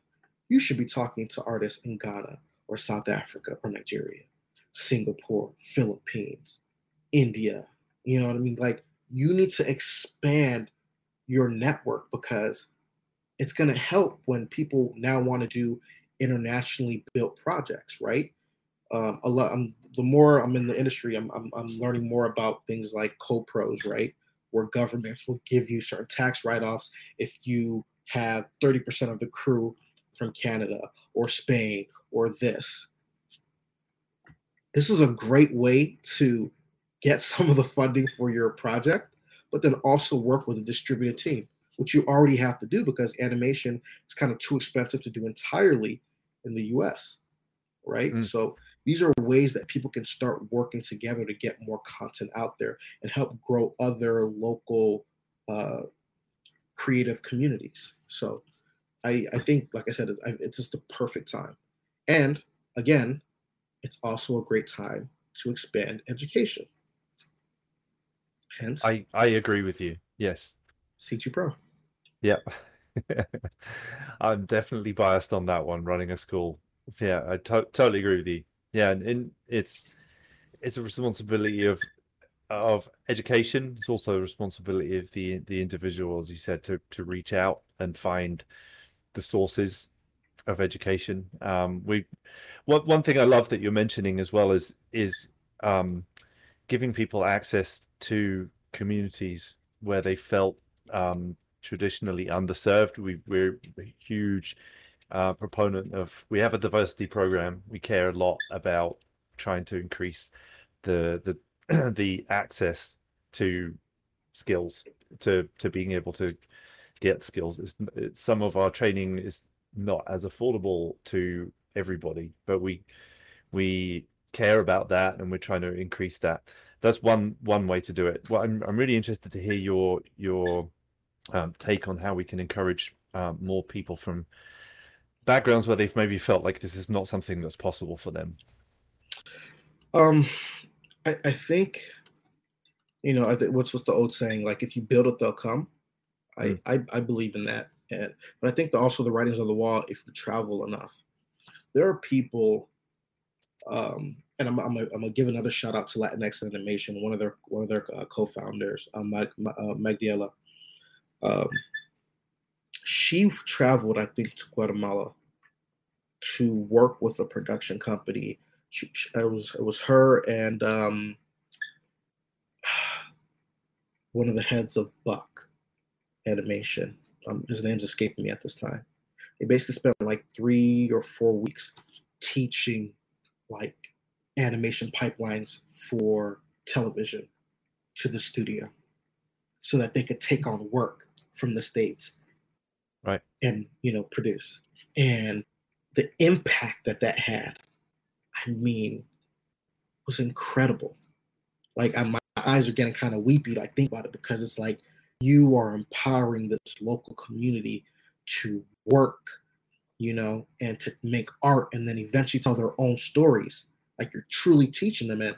You should be talking to artists in Ghana or South Africa or Nigeria, Singapore, Philippines, India. You know what I mean? Like you need to expand your network because it's going to help when people now want to do internationally built projects, right? Um, a lot. I'm, the more I'm in the industry, I'm, I'm, I'm learning more about things like co-pros, right? Where governments will give you certain tax write-offs if you have 30% of the crew from Canada or Spain or this. This is a great way to get some of the funding for your project, but then also work with a distributed team, which you already have to do because animation is kind of too expensive to do entirely in the US, right? Mm. So these are ways that people can start working together to get more content out there and help grow other local uh, creative communities. So I, I think, like I said, it's just the perfect time. And again, it's also a great time to expand education. Hence, I I agree with you. Yes. CG Pro. Yeah. I'm definitely biased on that one. Running a school. Yeah, I to- totally agree with you. Yeah, and, and it's it's a responsibility of of education. It's also a responsibility of the the individual, as you said, to to reach out and find the sources of education. Um, we one one thing I love that you're mentioning as well is is um, giving people access to communities where they felt um, traditionally underserved. We, we're a huge uh, proponent of. We have a diversity program. We care a lot about trying to increase the the the access to skills to to being able to get skills. It's, it's, some of our training is not as affordable to everybody, but we we care about that and we're trying to increase that. That's one one way to do it. Well, I'm I'm really interested to hear your your um, take on how we can encourage um, more people from backgrounds where they've maybe felt like this is not something that's possible for them. Um, I, I think, you know, I think what's what's the old saying? Like, if you build it, they'll come. I, mm. I, I believe in that. And but I think the, also the writings on the wall. If you travel enough, there are people. Um, and I'm, I'm, gonna give another shout out to Latinx Animation, one of their one of their uh, co-founders, uh, Mag, uh, Magdiela. Um, she traveled, I think, to Guatemala to work with a production company. She, she, it was it was her and um, one of the heads of Buck Animation. Um, his name's escaping me at this time. They basically spent like three or four weeks teaching like animation pipelines for television to the studio so that they could take on work from the states right. and you know produce. And the impact that that had i mean was incredible. Like I, my eyes are getting kind of weepy like think about it because it's like you are empowering this local community to work you know and to make art and then eventually tell their own stories like you're truly teaching them and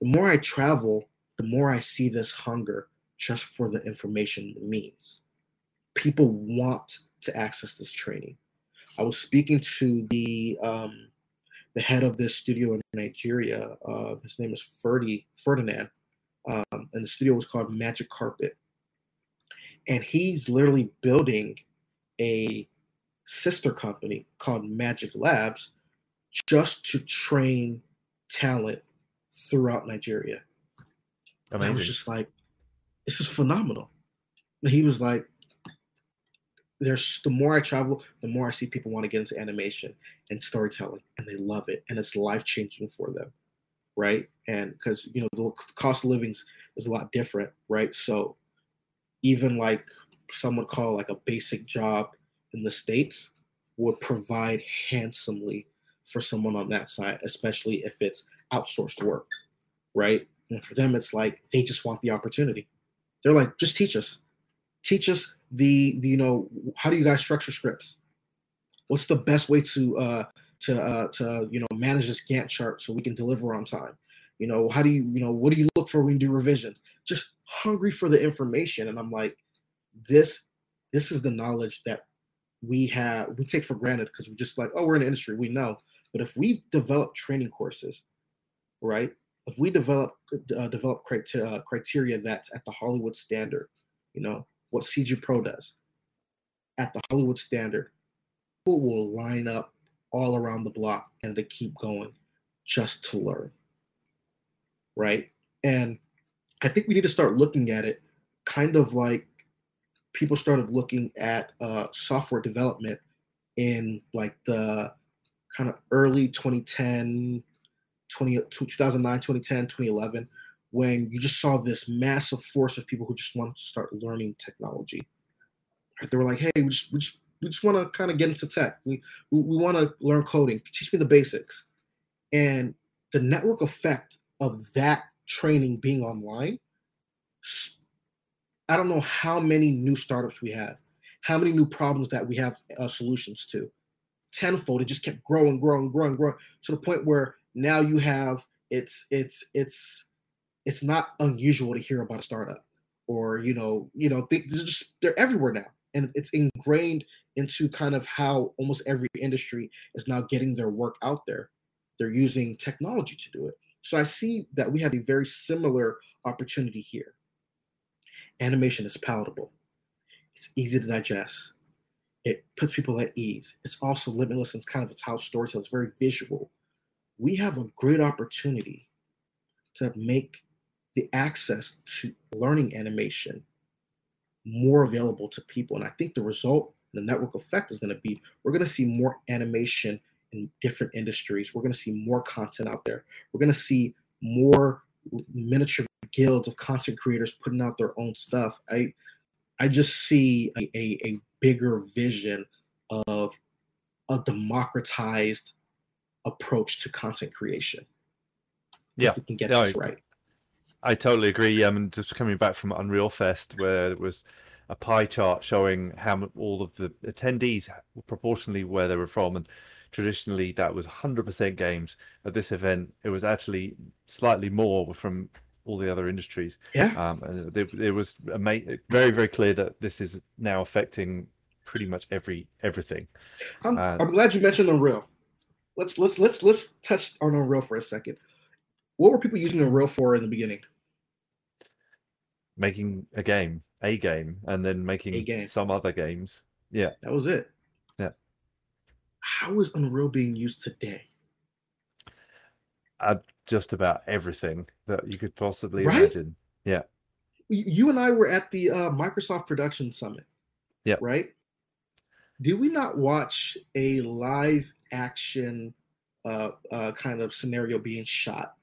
the more i travel the more i see this hunger just for the information it means people want to access this training. I was speaking to the um, the head of this studio in Nigeria. Uh, his name is Ferdi Ferdinand, um, and the studio was called Magic Carpet. And he's literally building a sister company called Magic Labs just to train talent throughout Nigeria. And I was just like, this is phenomenal. And he was like, there's the more I travel, the more I see people want to get into animation and storytelling, and they love it, and it's life changing for them, right? And because you know the cost of living is a lot different, right? So even like some would call like a basic job in the states would provide handsomely for someone on that side, especially if it's outsourced work, right? And for them, it's like they just want the opportunity. They're like, just teach us, teach us the, the you know how do you guys structure scripts? What's the best way to uh to uh to you know manage this gantt chart so we can deliver on time? You know how do you you know what do you look for when you do revisions? Just hungry for the information. And i'm like this this is the knowledge that we have we take for granted because we're just like oh we're in the industry we know but if we develop training courses right if we develop uh, develop criteria, uh, criteria that's at the hollywood standard you know what CG Pro does at the Hollywood standard, people will line up all around the block and to keep going just to learn. Right. And I think we need to start looking at it kind of like people started looking at uh, software development in like the kind of early 2010, 20, 2009, 2010, 2011 when you just saw this massive force of people who just wanted to start learning technology. They were like, "Hey, we just we just we just want to kind of get into tech. We we, we want to learn coding. Teach me the basics." And the network effect of that training being online, I don't know how many new startups we have, how many new problems that we have uh, solutions to. Tenfold, it just kept growing, growing, growing, growing to the point where now you have it's it's it's it's not unusual to hear about a startup or you know you know they, they're just they're everywhere now and it's ingrained into kind of how almost every industry is now getting their work out there they're using technology to do it So I see that we have a very similar opportunity here. Animation is palatable. It's easy to digest. It puts people at ease. It's also limitless and it's kind of it's how storytelling. It's very visual. We have a great opportunity to make the access to learning animation more available to people. And I think the result, the network effect is going to be we're going to see more animation in different industries. We're going to see more content out there. We're going to see more miniature guilds of content creators putting out their own stuff. I I just see a, a, a bigger vision of a democratized approach to content creation. Yeah, if we can get no, this right. I totally agree. Um, and just coming back from Unreal Fest, where it was a pie chart showing how all of the attendees proportionally where they were from, and traditionally that was 100% games. At this event, it was actually slightly more from all the other industries. Yeah. Um, and it, it was very, very clear that this is now affecting pretty much every everything. I'm, Uh, I'm glad you mentioned Unreal. Let's let's let's let's touch on Unreal for a second. What were people using Unreal for in the beginning? Making a game, a game, and then making game. some other games. Yeah. That was it. Yeah. How is Unreal being used today? Uh, just about everything that you could possibly Right? imagine. Yeah. You and I were at the uh, Microsoft Production Summit. Yeah. Right. Did we not watch a live action uh, uh, kind of scenario being shot?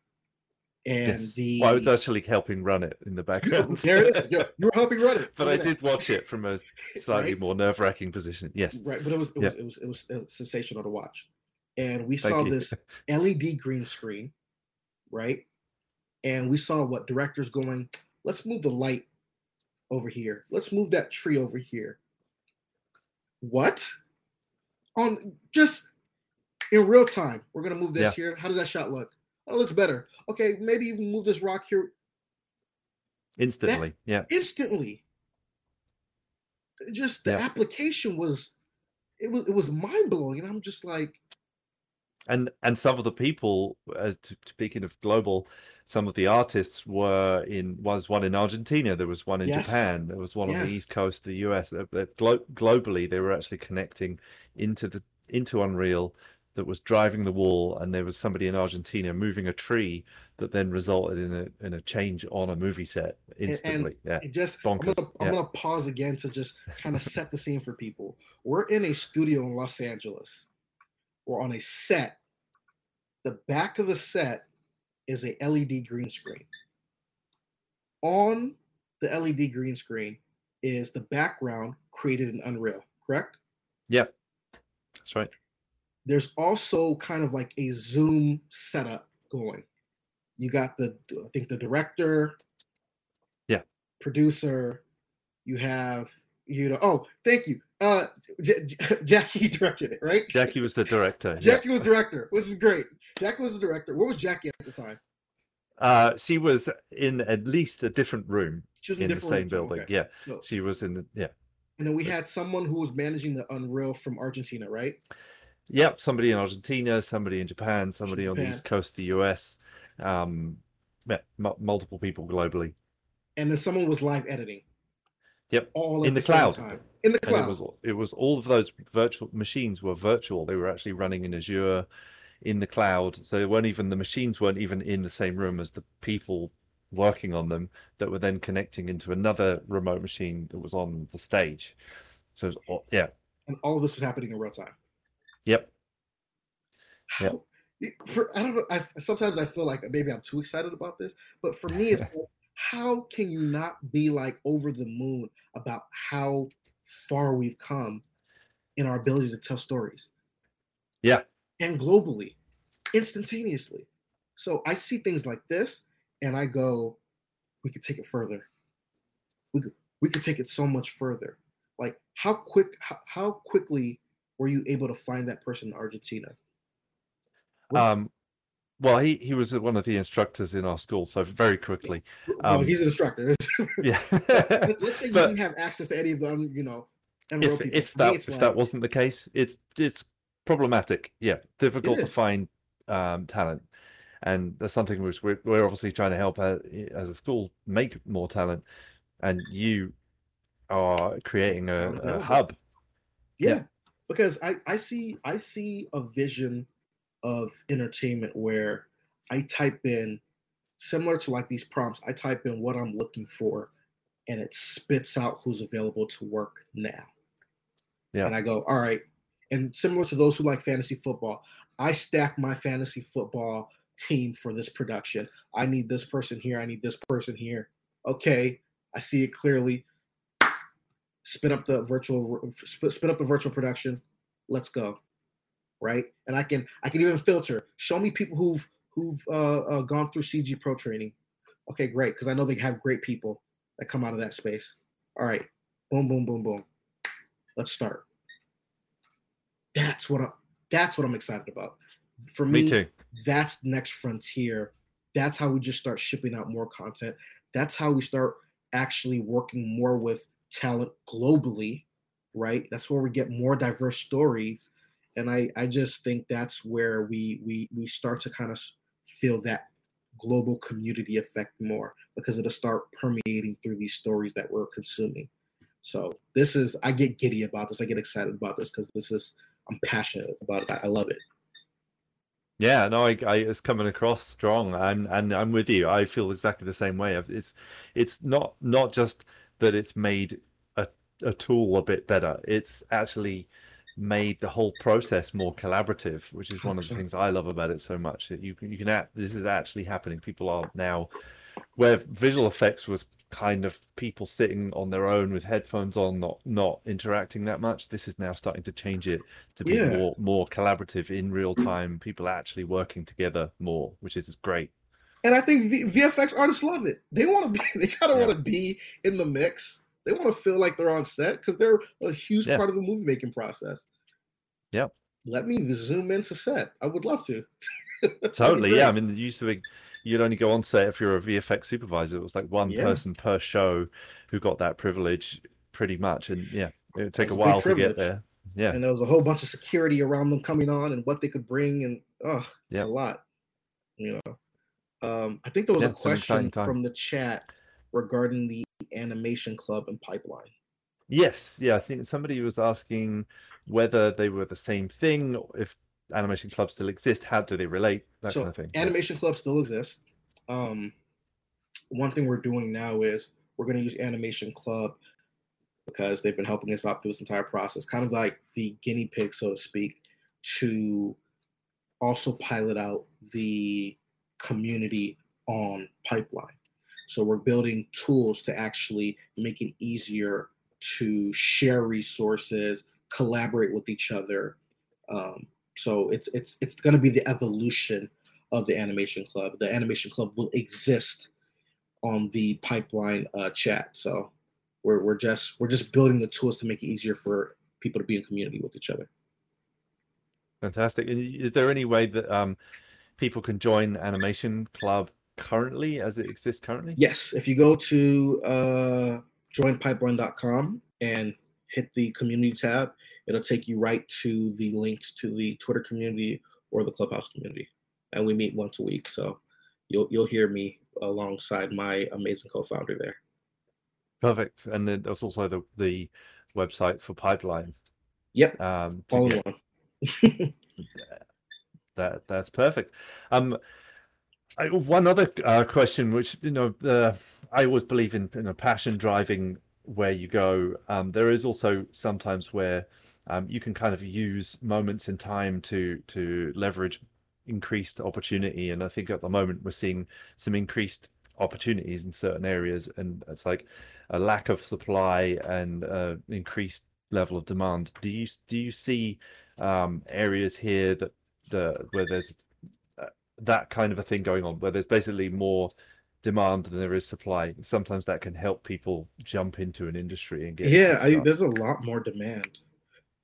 And Yes. the Well, I was actually helping run it in the background. there it is. You were helping run it. but I did watch it from a slightly Right? more nerve-wracking position. Yes. Right, but it was it Yeah. was, it was it was sensational to watch, and we Thank saw you. this LED green screen, right? And we saw what directors going. Let's move the light over here. Let's move that tree over here. What? On just in real time, we're gonna move this Yeah. here. How does that shot look? Oh, it looks better. Okay, maybe even move this rock here Instantly. Yeah. instantly. Just the Yeah. application was it was it was mind blowing, and I'm just like, and and some of the people as to, speaking of global some of the artists were in was one in argentina there was one in Yes. japan there was one on the east coast of the us They're- they're glo- globally they were actually connecting into the into unreal that was driving the wall and there was somebody in argentina moving a tree that then resulted in a in a change on a movie set instantly yeah it just I'm gonna, Bonkers, I'm yeah. gonna pause again to just kind of set the scene for people. We're in a studio in Los Angeles. We're on a set. The back of the set is a LED green screen. On the LED green screen is the background created in Unreal, correct? yep that's right there's also kind of like a zoom setup going you got the i think the director Yeah. producer you have you know oh thank you uh J- J- jackie directed it right? Jackie was the director yeah. jackie was director which is great. Jackie was the director. Where was jackie at the time? Uh she was in at least a different room she was in the different same rooms, building okay. yeah. So- she was in the yeah. And then we had someone who was managing the unreal from argentina right? Yep, somebody in Argentina, somebody in Japan, somebody on the east coast of the US, um, yeah, mu- multiple people globally. and then someone was live editing Yep, all in the cloud. time. in the And cloud it was it was all of those virtual machines were virtual. They were actually running in Azure, in the cloud. So they weren't even the machines weren't even in the same room as the people working on them that were then connecting into another remote machine that was on the stage. So it was, all- yeah, and all of this was happening in real time yep, how for I don't know. I sometimes I feel like maybe I'm too excited about this, but for me, it's how can you not be like over the moon about how far we've come in our ability to tell stories? Yeah. and globally, instantaneously. So I see things like this, and I go, we could take it further. We could we could take it so much further. Like how quick how, how quickly were you able to find that person in Argentina? What- Um, well, he he was one of the instructors in our school, so very quickly, well, um, he's an instructor. yeah. Let- Let's say you But- didn't have access to any of them, you know, if people. if that if like- that wasn't the case, it's it's problematic. Yeah, difficult to find um, talent. and that's something which we're, we're obviously trying to help as, as a school make more talent. And you are creating a, a hub. Yeah, yeah, because I I see I see a vision of entertainment where I type in similar to like these prompts. I type in what I'm looking for, and it spits out who's available to work now. Yeah. And I go, all right. And similar to those who like fantasy football, I stack my fantasy football team for this production. I need this person here. I need this person here. Okay, I see it clearly. Spin up the virtual, spin up the virtual production. Let's go, right? And I can, I can even filter. Show me people who've who've uh, uh, gone through CG Pro training. Okay, great, because I know they have great people that come out of that space. All right, boom, boom, boom, boom. Let's start. That's what I'm. That's what I'm excited about. For me, me too. That's next frontier. That's how we just start shipping out more content. That's how we start actually working more with talent globally, right? That's where we get more diverse stories. And I, I just think that's where we we we start to kind of feel that global community effect more because it'll start permeating through these stories that we're consuming. So this is I get giddy about this. I get excited about this because this is I'm passionate about it. I love it. Yeah, no, I, I, it's coming across strong, and and I'm with you. I feel exactly the same way. It's it's not not just that it's made a a tool a bit better. It's actually made the whole process more collaborative, which is one of the things I love about it so much. That you can you can act, this is actually happening. People are now where visual effects was kind of people sitting on their own with headphones on, not not interacting that much. This is now starting to change it to be yeah. more more collaborative in real time. People actually working together more, which is great. And I think v- VFX artists love it. They want to be. They kind of yeah. want to be in the mix they want to feel like they're on set because they're a huge yeah. part of the movie making process. Yep. Let me zoom into set. I would love to. totally. Yeah. I mean, used to be you'd only go on set if you're a VFX supervisor. It was like one yeah. person per show who got that privilege pretty much. And yeah, it would take a while to get there. Yeah. And there was a whole bunch of security around them coming on and what they could bring. And oh, yeah. a lot. You know. Um, I think there was yeah, a question from the chat regarding the animation club and pipeline. Yes, yeah, I think somebody was asking whether they were the same thing, if animation clubs still exist, how do they relate, that so kind of thing. Animation yeah. clubs still exist. Um, one thing we're doing now is we're going to use Animation Club because they've been helping us out through this entire process, kind of like the guinea pig, so to speak, to also pilot out the community on pipeline. So we're building tools to actually make it easier to share resources, collaborate with each other. Um, so it's it's it's going to be the evolution of the animation club. The animation club will exist on the pipeline uh, chat. So we're we're just we're just building the tools to make it easier for people to be in community with each other. Fantastic. Is there any way that um, people can join Animation Club currently as it exists currently? Yes. If you go to uh, joinpipeline.com and hit the community tab, it'll take you right to the links to the Twitter community or the Clubhouse community. And we meet once a week. So you'll you'll hear me alongside my amazing co-founder there. Perfect. And then there's also the the website for Pipeline. Yep. Um, All in one. that that's perfect. Um, I, one other uh, question, which you know, uh, I always believe in, in a passion driving where you go. Um, there is also sometimes where um, you can kind of use moments in time to to leverage increased opportunity. And I think at the moment we're seeing some increased opportunities in certain areas, and it's like a lack of supply and uh, increased level of demand. Do you do you see um, areas here that the where there's that kind of a thing going on where there's basically more demand than there is supply. Sometimes that can help people jump into an industry and get. Yeah, I, there's a lot more demand.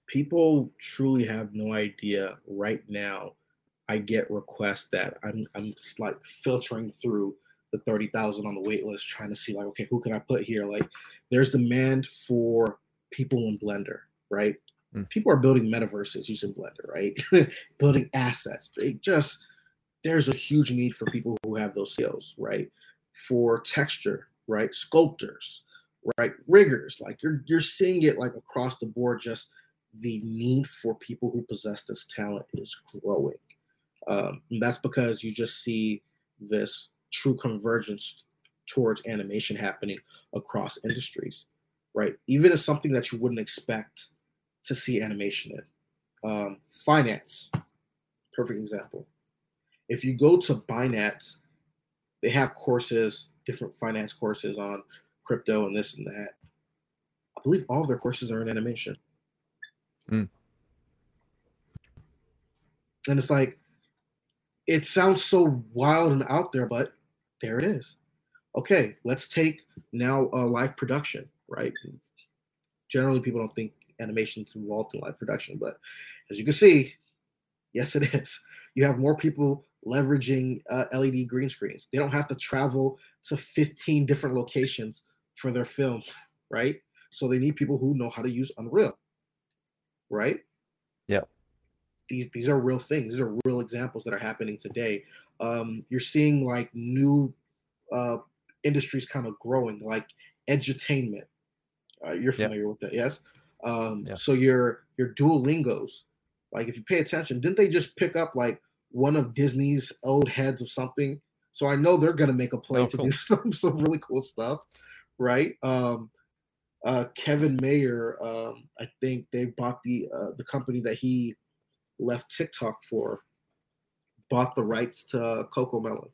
People truly have no idea right now. I get requests that I'm I'm just like filtering through the thirty thousand on the wait list, trying to see like, okay, who can I put here? Like, there's demand for people in Blender, right? Mm. People are building metaverses using Blender, right? building assets. They just there's a huge need for people who have those skills, right? For texture, right? Sculptors, right? Riggers, like you're you're seeing it like across the board. Just the need for people who possess this talent is growing. Um, that's because you just see this true convergence towards animation happening across industries, right? Even as something that you wouldn't expect to see animation in. Um, finance, perfect example. If you go to Binance, they have courses, different finance courses on crypto and this and that. I believe all of their courses are in animation. Mm. And it's like, it sounds so wild and out there, but there it is. Okay, let's take now a live production, right? Generally, people don't think animation is involved in live production, but as you can see, yes, it is. You have more people leveraging uh, LED green screens. They don't have to travel to 15 different locations for their films, right? So they need people who know how to use Unreal, right? Yeah. These these are real things. These are real examples that are happening today. Um, you're seeing like new uh, industries kind of growing, like edutainment. Uh, you're familiar yeah. with that, yes? Um, yeah. So your your Duolingos, like if you pay attention, didn't they just pick up like one of Disney's old heads of something? So I know they're gonna make a play oh, to cool. do some some really cool stuff, right? Um, uh, Kevin Mayer, um, I think they bought the uh, the company that he left TikTok for, bought the rights to CoComelon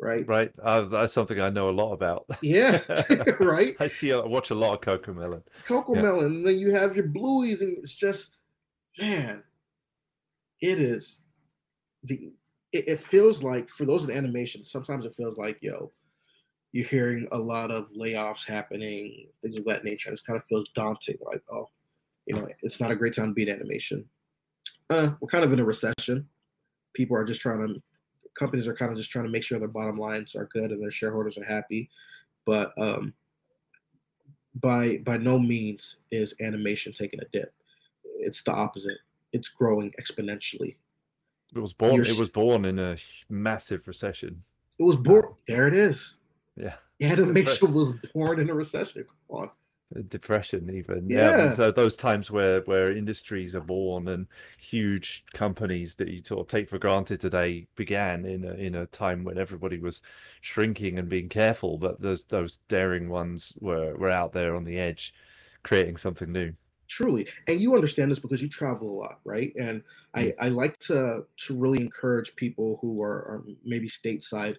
right? Right. Uh, that's something I know a lot about. Yeah, right. I see. I watch a lot of CoComelon. Coco yeah. Melon. And then you have your Blueys, and it's just, man, it is the. It, it feels like for those in animation, sometimes it feels like yo, you're hearing a lot of layoffs happening, things of that nature. It kind of feels daunting. Like, oh, you know, it's not a great time to be in animation. Uh, we're kind of in a recession. People are just trying to companies are kind of just trying to make sure their bottom lines are good and their shareholders are happy. But um, by by no means is animation taking a dip. It's the opposite. It's growing exponentially. It was born. You're, it was born in a massive recession. It was born. There it is. Yeah. Animation was born in a recession. Come on depression even yeah, yeah so uh, those times where where industries are born and huge companies that you sort of take for granted today began in a in a time when everybody was shrinking and being careful but those those daring ones were were out there on the edge creating something new truly and you understand this because you travel a lot right and i i like to to really encourage people who are, are maybe stateside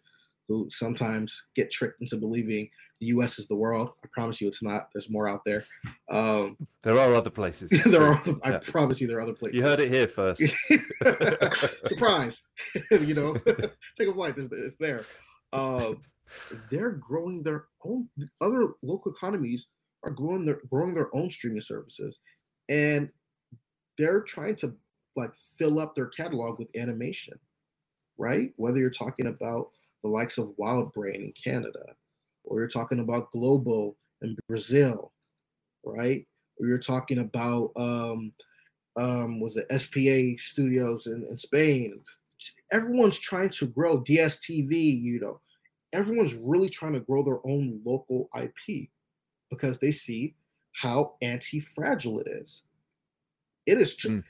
who sometimes get tricked into believing the U.S. is the world. I promise you, it's not. There's more out there. Um, there are other places. there are. Other, I promise you, there are other places. You heard it here first. Surprise! you know, take a flight. It's there. Uh, they're growing their own. Other local economies are growing their growing their own streaming services, and they're trying to like fill up their catalog with animation, right? Whether you're talking about the likes of WildBrain in Canada, or you're talking about Globo in Brazil, right? Or you're talking about um, um, was it SPA Studios in, in Spain? Everyone's trying to grow DSTV. You know, everyone's really trying to grow their own local IP because they see how anti-fragile it is. It is true. Mm.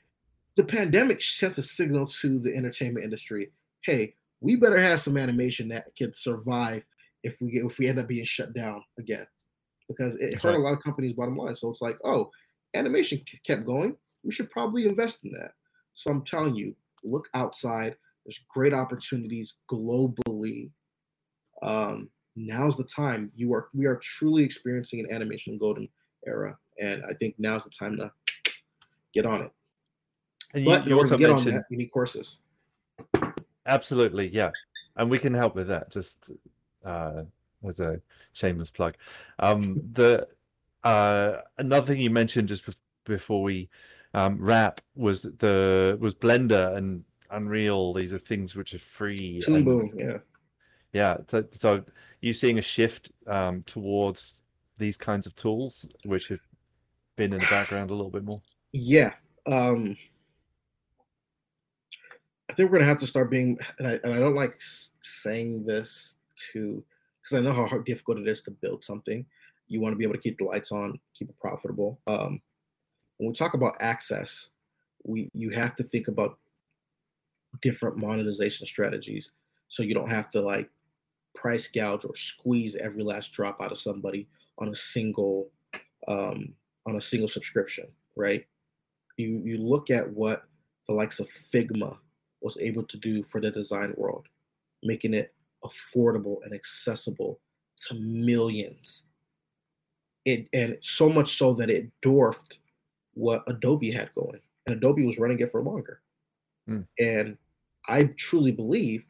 The pandemic sent a signal to the entertainment industry. Hey, we better have some animation that can survive if we get if we end up being shut down again, because it That's hurt right. a lot of companies' bottom line. So it's like, oh, animation kept going. We should probably invest in that. So I'm telling you, look outside. There's great opportunities globally. Um, now's the time. You are we are truly experiencing an animation golden era, and I think now's the time to get on it. And you, but you also get mentioned, on that, you need courses. Absolutely, yeah, and we can help with that. Just uh, as a shameless plug. Um, the uh, another thing you mentioned just before we um, wrap was the was Blender and Unreal. These are things which are free. Toon Boom, yeah, yeah. So, so you seeing a shift um, towards these kinds of tools, which have been in the background a little bit more. Yeah. Um, I think we're gonna have to start being, and I and I don't like saying this to because I know how hard, difficult it is to build something. You want to be able to keep the lights on, keep it profitable. Um, when we talk about access, we you have to think about different monetization strategies, so you don't have to like price gouge or squeeze every last drop out of somebody on a single um, on a single subscription, right? You you look at what the likes of Figma was able to do for the design world, making it affordable and accessible to millions. It and so much so that it dwarfed what Adobe had going, and Adobe was running it for longer. Mm. And I truly believe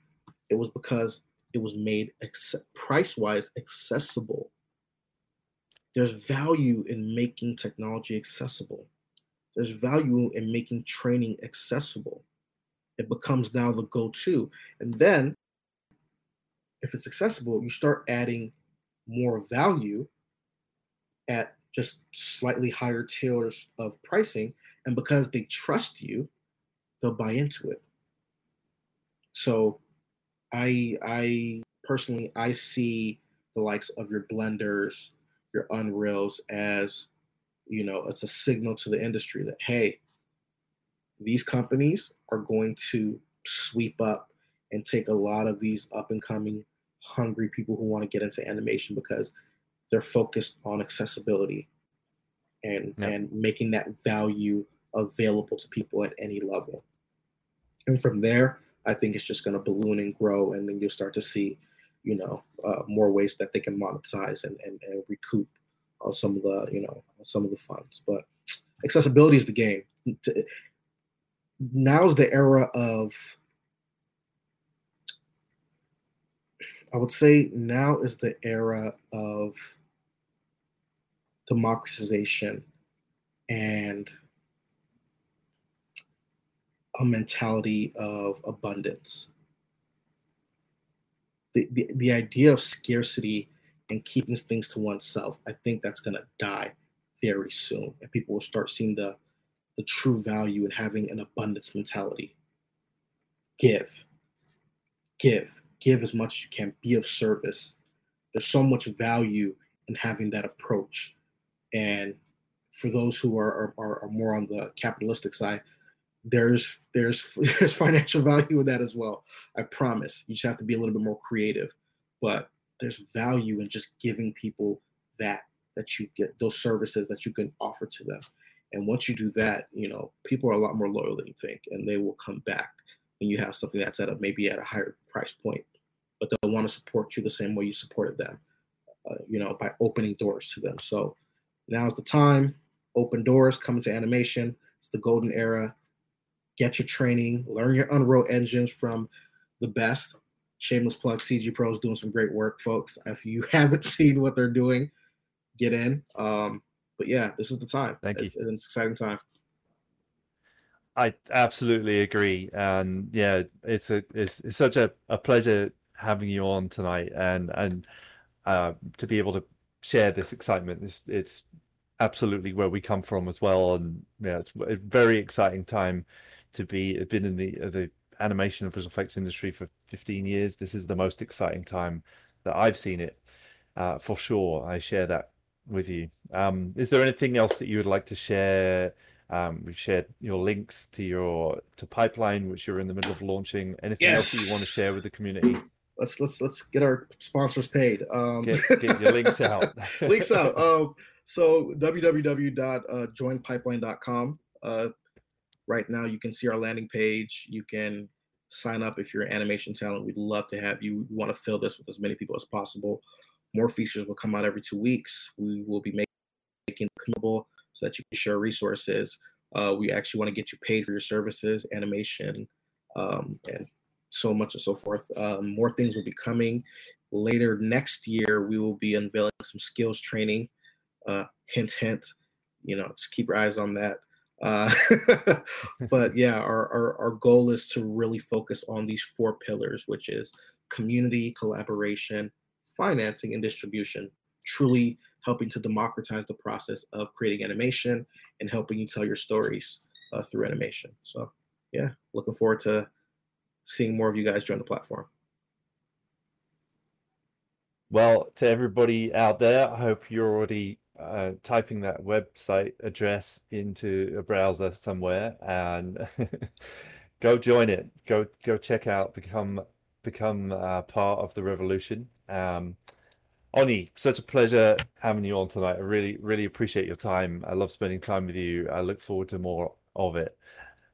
it was because it was made ex- price wise accessible. There's value in making technology accessible. There's value in making training accessible. It becomes now the go to. And then, if it's accessible, you start adding more value at just slightly higher tiers of pricing. And because they trust you, they'll buy into it. So I I personally I see the likes of your blenders, your unreals as you know, it's a signal to the industry that hey, these companies are going to sweep up and take a lot of these up and coming hungry people who want to get into animation because they're focused on accessibility and yeah. and making that value available to people at any level. And from there, I think it's just going to balloon and grow, and then you'll start to see, you know, uh, more ways that they can monetize and, and, and recoup on some of the, you know, some of the funds. But accessibility is the game. Now's the era of, I would say now is the era of democratization and a mentality of abundance. The, the, the idea of scarcity and keeping things to oneself, I think that's going to die very soon. And people will start seeing the, the true value in having an abundance mentality. Give, give, give as much as you can, be of service. There's so much value in having that approach. And for those who are, are, are more on the capitalistic side, there's there's there's financial value in that as well. I promise. You just have to be a little bit more creative, but there's value in just giving people that that you get those services that you can offer to them. And once you do that, you know, people are a lot more loyal than you think, and they will come back when you have something that's at a maybe at a higher price point, but they'll want to support you the same way you supported them, uh, you know, by opening doors to them. So now's the time. Open doors, come into animation. It's the golden era get your training, learn your Unreal engines from the best. Shameless plug, CG Pro is doing some great work, folks. If you haven't seen what they're doing, get in. Um, but yeah, this is the time. Thank it's, you. It's an exciting time. I absolutely agree, and yeah, it's a it's, it's such a, a pleasure having you on tonight, and and uh, to be able to share this excitement. It's it's absolutely where we come from as well, and yeah, it's a very exciting time to be been in the uh, the animation and visual effects industry for 15 years. This is the most exciting time that I've seen it uh, for sure. I share that with you. Um, is there anything else that you would like to share? Um, we've shared your links to your to pipeline, which you're in the middle of launching. Anything yes. else that you want to share with the community? Let's let's let's get our sponsors paid. Um, get, get your links out. links out. Um, so www.joinpipeline.com. Uh, right now you can see our landing page. You can sign up if you're an animation talent. We'd love to have you. We want to fill this with as many people as possible. More features will come out every two weeks. We will be making comparable so that you can share resources. Uh, we actually want to get you paid for your services animation um, and so much and so forth. Um, more things will be coming. Later next year we will be unveiling some skills training. Uh, hint hint you know just keep your eyes on that uh, but yeah, our, our, our goal is to really focus on these four pillars, which is community, collaboration, financing, and distribution, truly helping to democratize the process of creating animation and helping you tell your stories uh, through animation. So yeah, looking forward to seeing more of you guys join the platform. Well, to everybody out there, I hope you're already uh, typing that website address into a browser somewhere and go join it. Go go check out, become become uh, part of the revolution. Um, Onyi, such a pleasure having you on tonight. I really really appreciate your time. I love spending time with you. I look forward to more of it,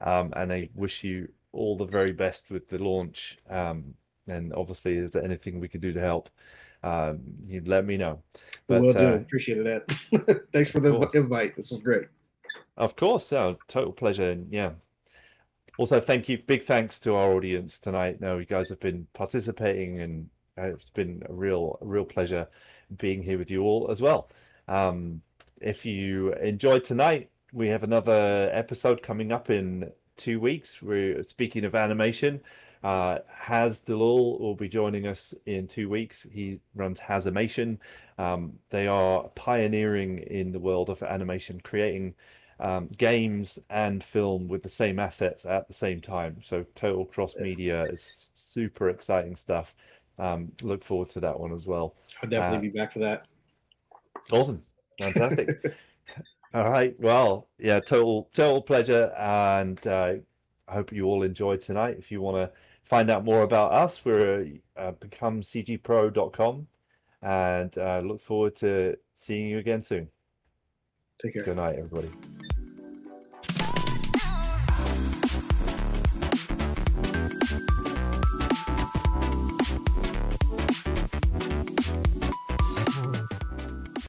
um, and I wish you all the very best with the launch. Um, and obviously, is there anything we can do to help? Um, you let me know. But, Will do. Uh, Appreciate that. Thanks for the invite. This was great. Of course, yeah, total pleasure. And yeah, also thank you, big thanks to our audience tonight. Now you guys have been participating, and uh, it's been a real, a real pleasure being here with you all as well. Um, if you enjoyed tonight, we have another episode coming up in two weeks. We're speaking of animation. Uh, Haz Dulull will be joining us in two weeks. He runs Hazimation. Um, they are pioneering in the world of animation, creating um, games and film with the same assets at the same time. So total cross media is super exciting stuff. Um, look forward to that one as well. I'll definitely uh, be back for that. Awesome, fantastic. all right, well, yeah, total total pleasure, and uh, I hope you all enjoyed tonight. If you want to find out more about us, we're uh, becomecgpro.com and uh, look forward to seeing you again soon. Take care. Good night, everybody.